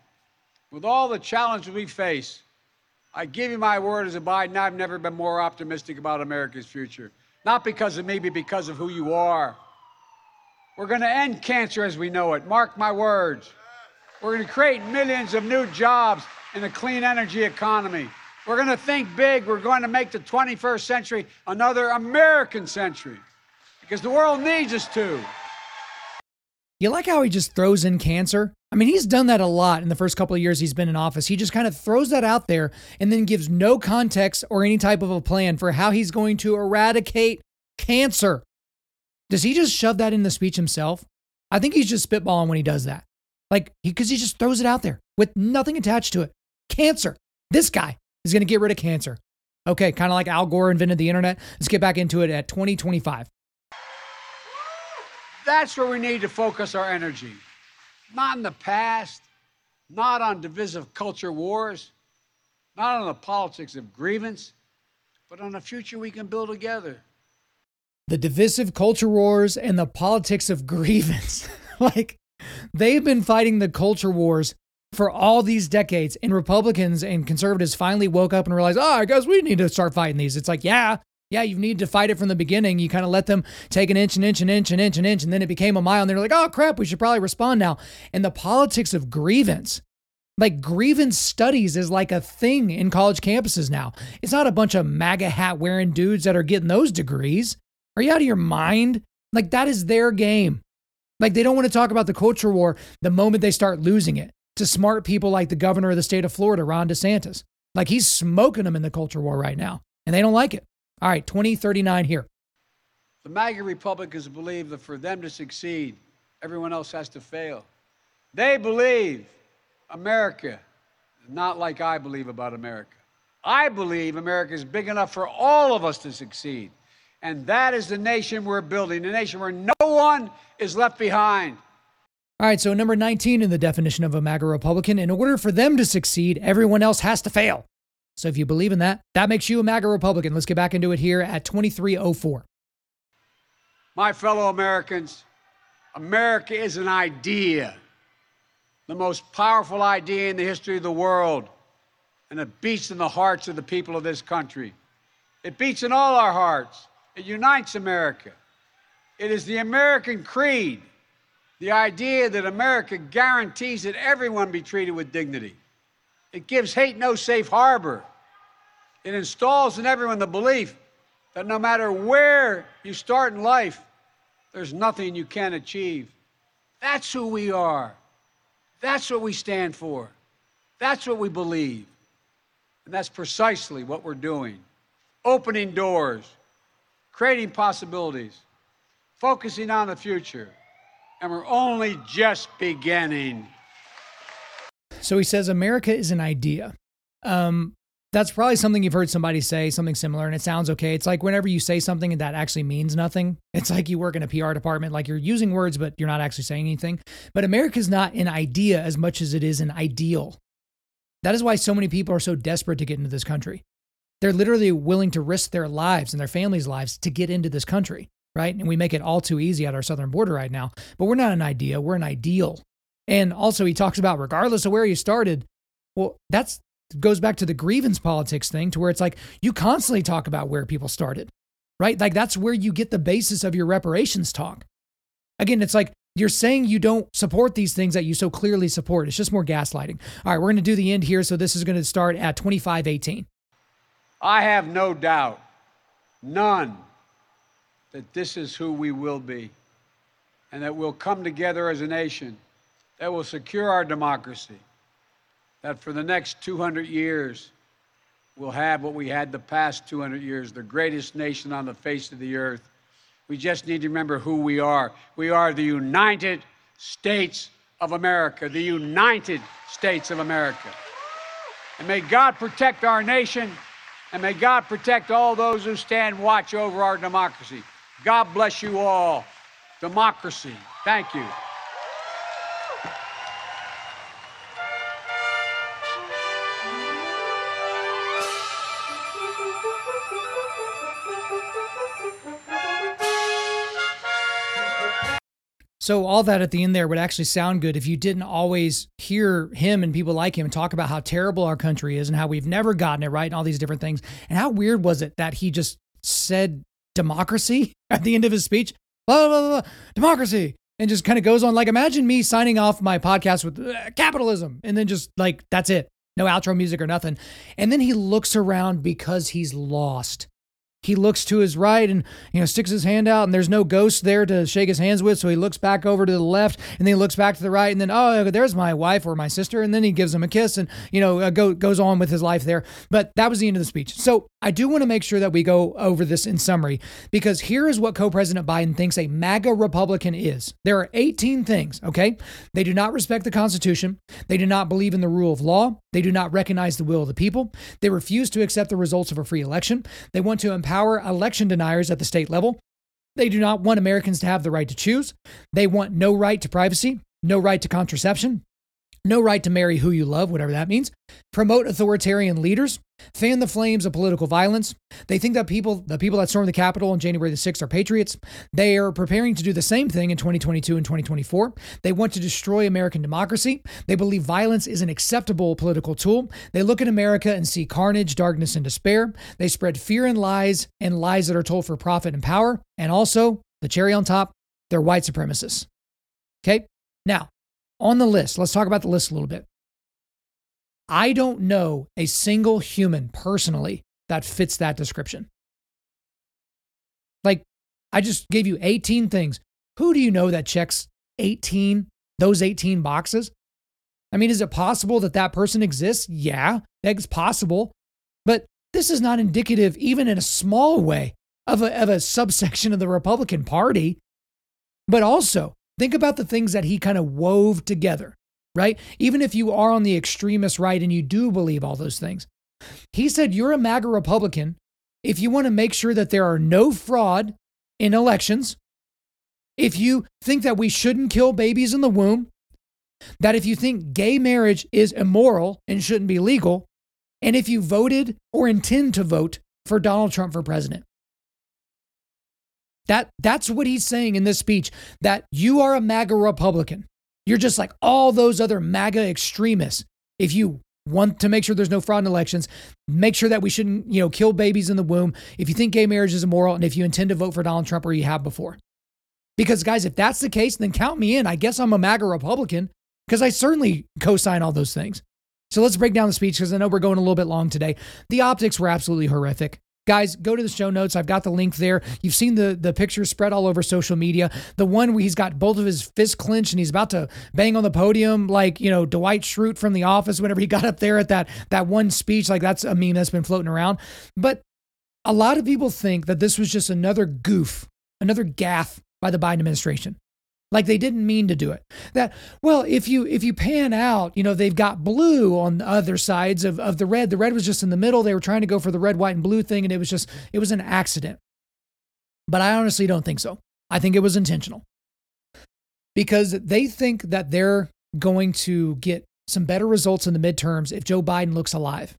with all the challenges we face, I give you my word as a Biden, I've never been more optimistic about America's future. Not because of me, but because of who you are. We're going to end cancer as we know it. Mark my words. We're going to create millions of new jobs in a clean energy economy. We're going to think big. We're going to make the 21st century another American century because the world needs us to. You like how he just throws in cancer? I mean, he's done that a lot in the first couple of years he's been in office. He just kind of throws that out there and then gives no context or any type of a plan for how he's going to eradicate cancer. Does he just shove that in the speech himself? I think he's just spitballing when he does that. Like, because he, he just throws it out there with nothing attached to it. Cancer. This guy is going to get rid of cancer. Okay, kind of like Al Gore invented the internet. Let's get back into it at 2025. That's where we need to focus our energy. Not in the past, not on divisive culture wars, not on the politics of grievance, but on a future we can build together. The divisive culture wars and the politics of grievance. like, they've been fighting the culture wars for all these decades, and Republicans and conservatives finally woke up and realized, oh, I guess we need to start fighting these. It's like, yeah, yeah, you need to fight it from the beginning. You kind of let them take an inch, an inch, an inch, an inch, an inch, and then it became a mile. And they're like, oh crap, we should probably respond now. And the politics of grievance, like grievance studies is like a thing in college campuses now. It's not a bunch of MAGA hat wearing dudes that are getting those degrees. Are you out of your mind? Like that is their game. Like they don't want to talk about the culture war the moment they start losing it to smart people like the governor of the state of Florida, Ron DeSantis. Like he's smoking them in the culture war right now, and they don't like it. All right, 2039 here. The MAGA Republicans believe that for them to succeed, everyone else has to fail. They believe America not like I believe about America. I believe America is big enough for all of us to succeed. And that is the nation we're building, a nation where no one is left behind. All right, so number 19 in the definition of a MAGA Republican, in order for them to succeed, everyone else has to fail. So if you believe in that, that makes you a MAGA Republican. Let's get back into it here at 2304. My fellow Americans, America is an idea, the most powerful idea in the history of the world, and it beats in the hearts of the people of this country. It beats in all our hearts. It unites America. It is the American creed, the idea that America guarantees that everyone be treated with dignity. It gives hate no safe harbor. It installs in everyone the belief that no matter where you start in life, there's nothing you can't achieve. That's who we are. That's what we stand for. That's what we believe. And that's precisely what we're doing opening doors, creating possibilities, focusing on the future. And we're only just beginning. So he says America is an idea. Um, that's probably something you've heard somebody say, something similar, and it sounds okay. It's like whenever you say something that actually means nothing, it's like you work in a PR department, like you're using words, but you're not actually saying anything. But America's not an idea as much as it is an ideal. That is why so many people are so desperate to get into this country. They're literally willing to risk their lives and their families' lives to get into this country, right? And we make it all too easy at our southern border right now. But we're not an idea, we're an ideal. And also, he talks about regardless of where you started, well, that's goes back to the grievance politics thing to where it's like you constantly talk about where people started, right? Like that's where you get the basis of your reparations talk. Again, it's like you're saying you don't support these things that you so clearly support. It's just more gaslighting. All right, we're going to do the end here. So this is going to start at 2518. I have no doubt, none, that this is who we will be and that we'll come together as a nation that will secure our democracy, that for the next 200 years, we'll have what we had the past 200 years the greatest nation on the face of the earth. We just need to remember who we are. We are the United States of America, the United States of America. And may God protect our nation, and may God protect all those who stand watch over our democracy. God bless you all. Democracy. Thank you. So all that at the end there would actually sound good if you didn't always hear him and people like him talk about how terrible our country is and how we've never gotten it right and all these different things. And how weird was it that he just said democracy at the end of his speech? Blah, blah, blah, blah democracy. And just kind of goes on. Like, imagine me signing off my podcast with uh, capitalism and then just like, that's it. No outro music or nothing. And then he looks around because he's lost he looks to his right and you know sticks his hand out and there's no ghost there to shake his hands with. So he looks back over to the left and then he looks back to the right and then oh there's my wife or my sister. And then he gives him a kiss and you know uh, go, goes on with his life there. But that was the end of the speech. So i do want to make sure that we go over this in summary because here is what co-president biden thinks a maga republican is. There are 18 things okay? They do not respect the constitution. They do not believe in the rule of law. They do not recognize the will of the people. They refuse to accept the results of a free election. They want to empower empower election deniers at the state level. They do not want Americans to have the right to choose. They want no right to privacy, no right to contraception, no right to marry who you love, whatever that means, promote authoritarian leaders, fan the flames of political violence. They think that people, the people that stormed the Capitol on January the 6th are patriots. They are preparing to do the same thing in 2022 and 2024. They want to destroy American democracy. They believe violence is an acceptable political tool. They look at America and see carnage, darkness, and despair. They spread fear and lies and lies that are told for profit and power. And also, the cherry on top, they're white supremacists. Okay? Now, on the list, let's talk about the list a little bit. I don't know a single human personally that fits that description. Like, I just gave you 18 things. Who do you know that checks 18, those 18 boxes? I mean, is it possible that that person exists? Yeah, it's possible. But this is not indicative, even in a small way, of a, of a subsection of the Republican Party. But also, Think about the things that he kind of wove together, right? Even if you are on the extremist right and you do believe all those things. He said, You're a MAGA Republican if you want to make sure that there are no fraud in elections, if you think that we shouldn't kill babies in the womb, that if you think gay marriage is immoral and shouldn't be legal, and if you voted or intend to vote for Donald Trump for president. That that's what he's saying in this speech that you are a MAGA Republican. You're just like all those other MAGA extremists. If you want to make sure there's no fraud in elections, make sure that we shouldn't, you know, kill babies in the womb, if you think gay marriage is immoral and if you intend to vote for Donald Trump or you have before. Because guys, if that's the case, then count me in. I guess I'm a MAGA Republican because I certainly co-sign all those things. So let's break down the speech because I know we're going a little bit long today. The optics were absolutely horrific. Guys, go to the show notes. I've got the link there. You've seen the the pictures spread all over social media. The one where he's got both of his fists clenched and he's about to bang on the podium, like you know Dwight Schrute from The Office. Whenever he got up there at that that one speech, like that's a meme that's been floating around. But a lot of people think that this was just another goof, another gaffe by the Biden administration like they didn't mean to do it. That well if you if you pan out you know they've got blue on the other sides of, of the red. The red was just in the middle. They were trying to go for the red white and blue thing and it was just it was an accident. But i honestly don't think so. I think it was intentional. Because they think that they're going to get some better results in the midterms if joe biden looks alive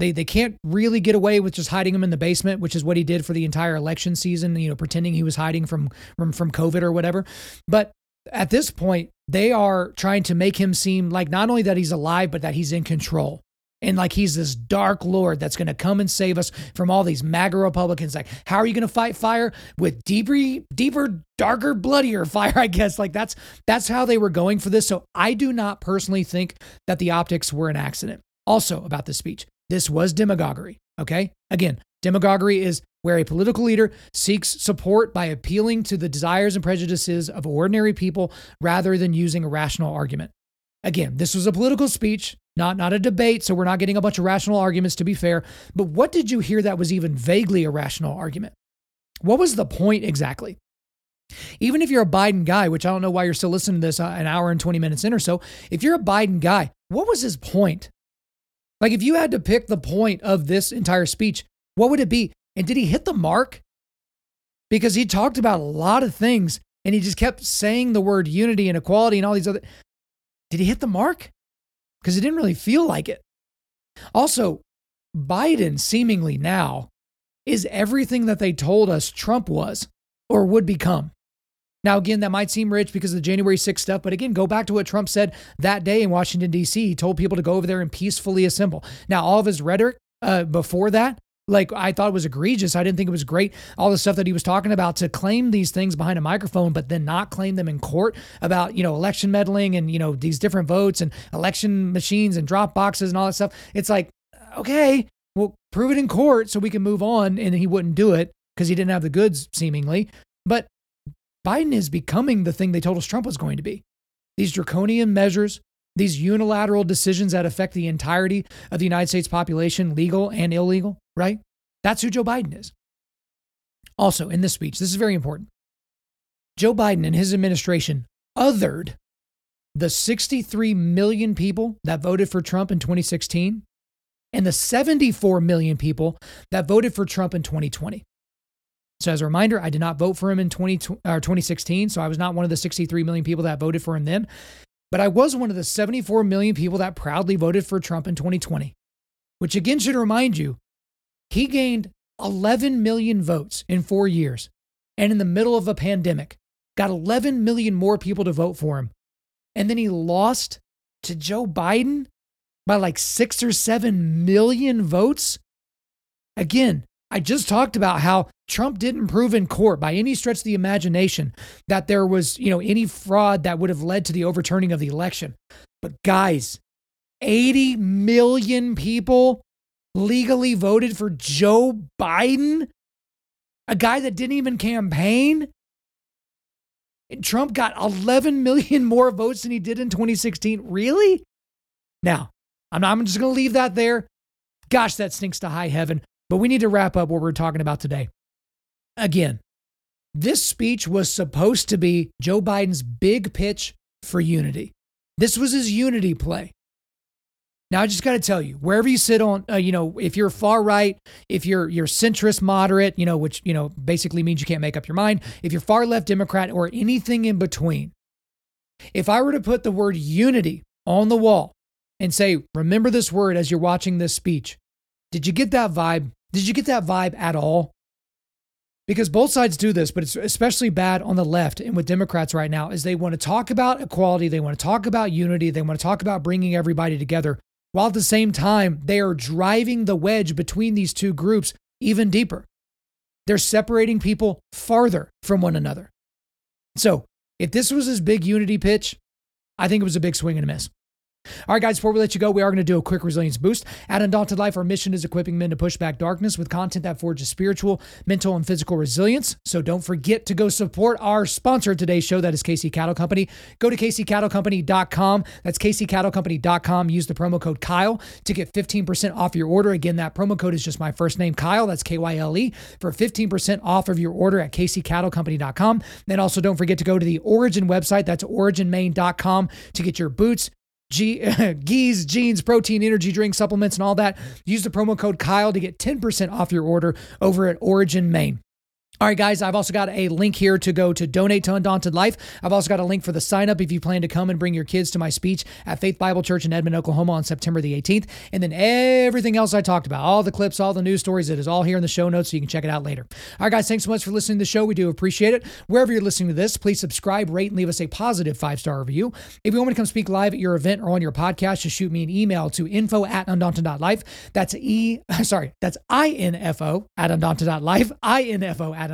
they they can't really get away with just hiding him in the basement, which is what he did for the entire election season, you know, pretending he was hiding from from from COVID or whatever. But at this point, they are trying to make him seem like not only that he's alive, but that he's in control. And like he's this dark lord that's going to come and save us from all these MAGA Republicans. Like, how are you going to fight fire with deeper, deeper, darker, bloodier fire? I guess like that's that's how they were going for this. So I do not personally think that the optics were an accident. Also about this speech, this was demagoguery. Okay. Again, demagoguery is where a political leader seeks support by appealing to the desires and prejudices of ordinary people rather than using a rational argument. Again, this was a political speech, not not a debate, so we're not getting a bunch of rational arguments to be fair. But what did you hear that was even vaguely a rational argument? What was the point exactly? Even if you're a Biden guy, which I don't know why you're still listening to this uh, an hour and 20 minutes in or so, if you're a Biden guy, what was his point? Like, if you had to pick the point of this entire speech, what would it be? And did he hit the mark? Because he talked about a lot of things and he just kept saying the word unity and equality and all these other. Did he hit the mark? Because it didn't really feel like it. Also, Biden seemingly now is everything that they told us Trump was or would become. Now, again, that might seem rich because of the January 6th stuff, but again, go back to what Trump said that day in Washington, D.C. He told people to go over there and peacefully assemble. Now, all of his rhetoric uh, before that, like I thought was egregious. I didn't think it was great. All the stuff that he was talking about to claim these things behind a microphone, but then not claim them in court about, you know, election meddling and, you know, these different votes and election machines and drop boxes and all that stuff. It's like, okay, well, prove it in court so we can move on. And he wouldn't do it because he didn't have the goods, seemingly. But Biden is becoming the thing they told us Trump was going to be. These draconian measures, these unilateral decisions that affect the entirety of the United States population, legal and illegal, right? That's who Joe Biden is. Also, in this speech, this is very important. Joe Biden and his administration othered the 63 million people that voted for Trump in 2016 and the 74 million people that voted for Trump in 2020. So, as a reminder, I did not vote for him in 20, or uh, 2016. So, I was not one of the 63 million people that voted for him then. But I was one of the 74 million people that proudly voted for Trump in 2020, which again should remind you he gained 11 million votes in four years. And in the middle of a pandemic, got 11 million more people to vote for him. And then he lost to Joe Biden by like six or seven million votes. Again, I just talked about how Trump didn't prove in court by any stretch of the imagination that there was, you know, any fraud that would have led to the overturning of the election. But guys, 80 million people legally voted for Joe Biden, a guy that didn't even campaign. And Trump got 11 million more votes than he did in 2016. Really? Now, I'm, not, I'm just going to leave that there. Gosh, that stinks to high heaven. But we need to wrap up what we're talking about today. Again, this speech was supposed to be Joe Biden's big pitch for unity. This was his unity play. Now I just got to tell you, wherever you sit on, uh, you know, if you're far right, if you're you're centrist moderate, you know, which you know basically means you can't make up your mind. If you're far left Democrat or anything in between, if I were to put the word unity on the wall and say, remember this word as you're watching this speech, did you get that vibe? Did you get that vibe at all? Because both sides do this, but it's especially bad on the left and with Democrats right now is they want to talk about equality, they want to talk about unity, they want to talk about bringing everybody together, while at the same time they are driving the wedge between these two groups even deeper. They're separating people farther from one another. So, if this was his big unity pitch, I think it was a big swing and a miss. All right, guys, before we let you go, we are going to do a quick resilience boost. At Undaunted Life, our mission is equipping men to push back darkness with content that forges spiritual, mental, and physical resilience. So don't forget to go support our sponsor of today's show, that is KC Cattle Company. Go to kccattlecompany.com. That's kccattlecompany.com. Use the promo code Kyle to get 15% off your order. Again, that promo code is just my first name, Kyle. That's K Y L E, for 15% off of your order at kccattlecompany.com. Then also don't forget to go to the Origin website. That's originmaine.com to get your boots, G- geese, jeans, protein, energy drink, supplements, and all that. Use the promo code Kyle to get 10% off your order over at Origin Maine. All right, guys, I've also got a link here to go to donate to Undaunted Life. I've also got a link for the sign up if you plan to come and bring your kids to my speech at Faith Bible Church in Edmond, Oklahoma on September the 18th. And then everything else I talked about, all the clips, all the news stories, it is all here in the show notes so you can check it out later. All right, guys, thanks so much for listening to the show. We do appreciate it. Wherever you're listening to this, please subscribe, rate, and leave us a positive five star review. If you want me to come speak live at your event or on your podcast, just shoot me an email to info at undaunted.life. That's E, sorry, that's I-N-F-O at undaunted.life, I-N-F-O at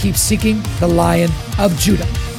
keep seeking the Lion of Judah.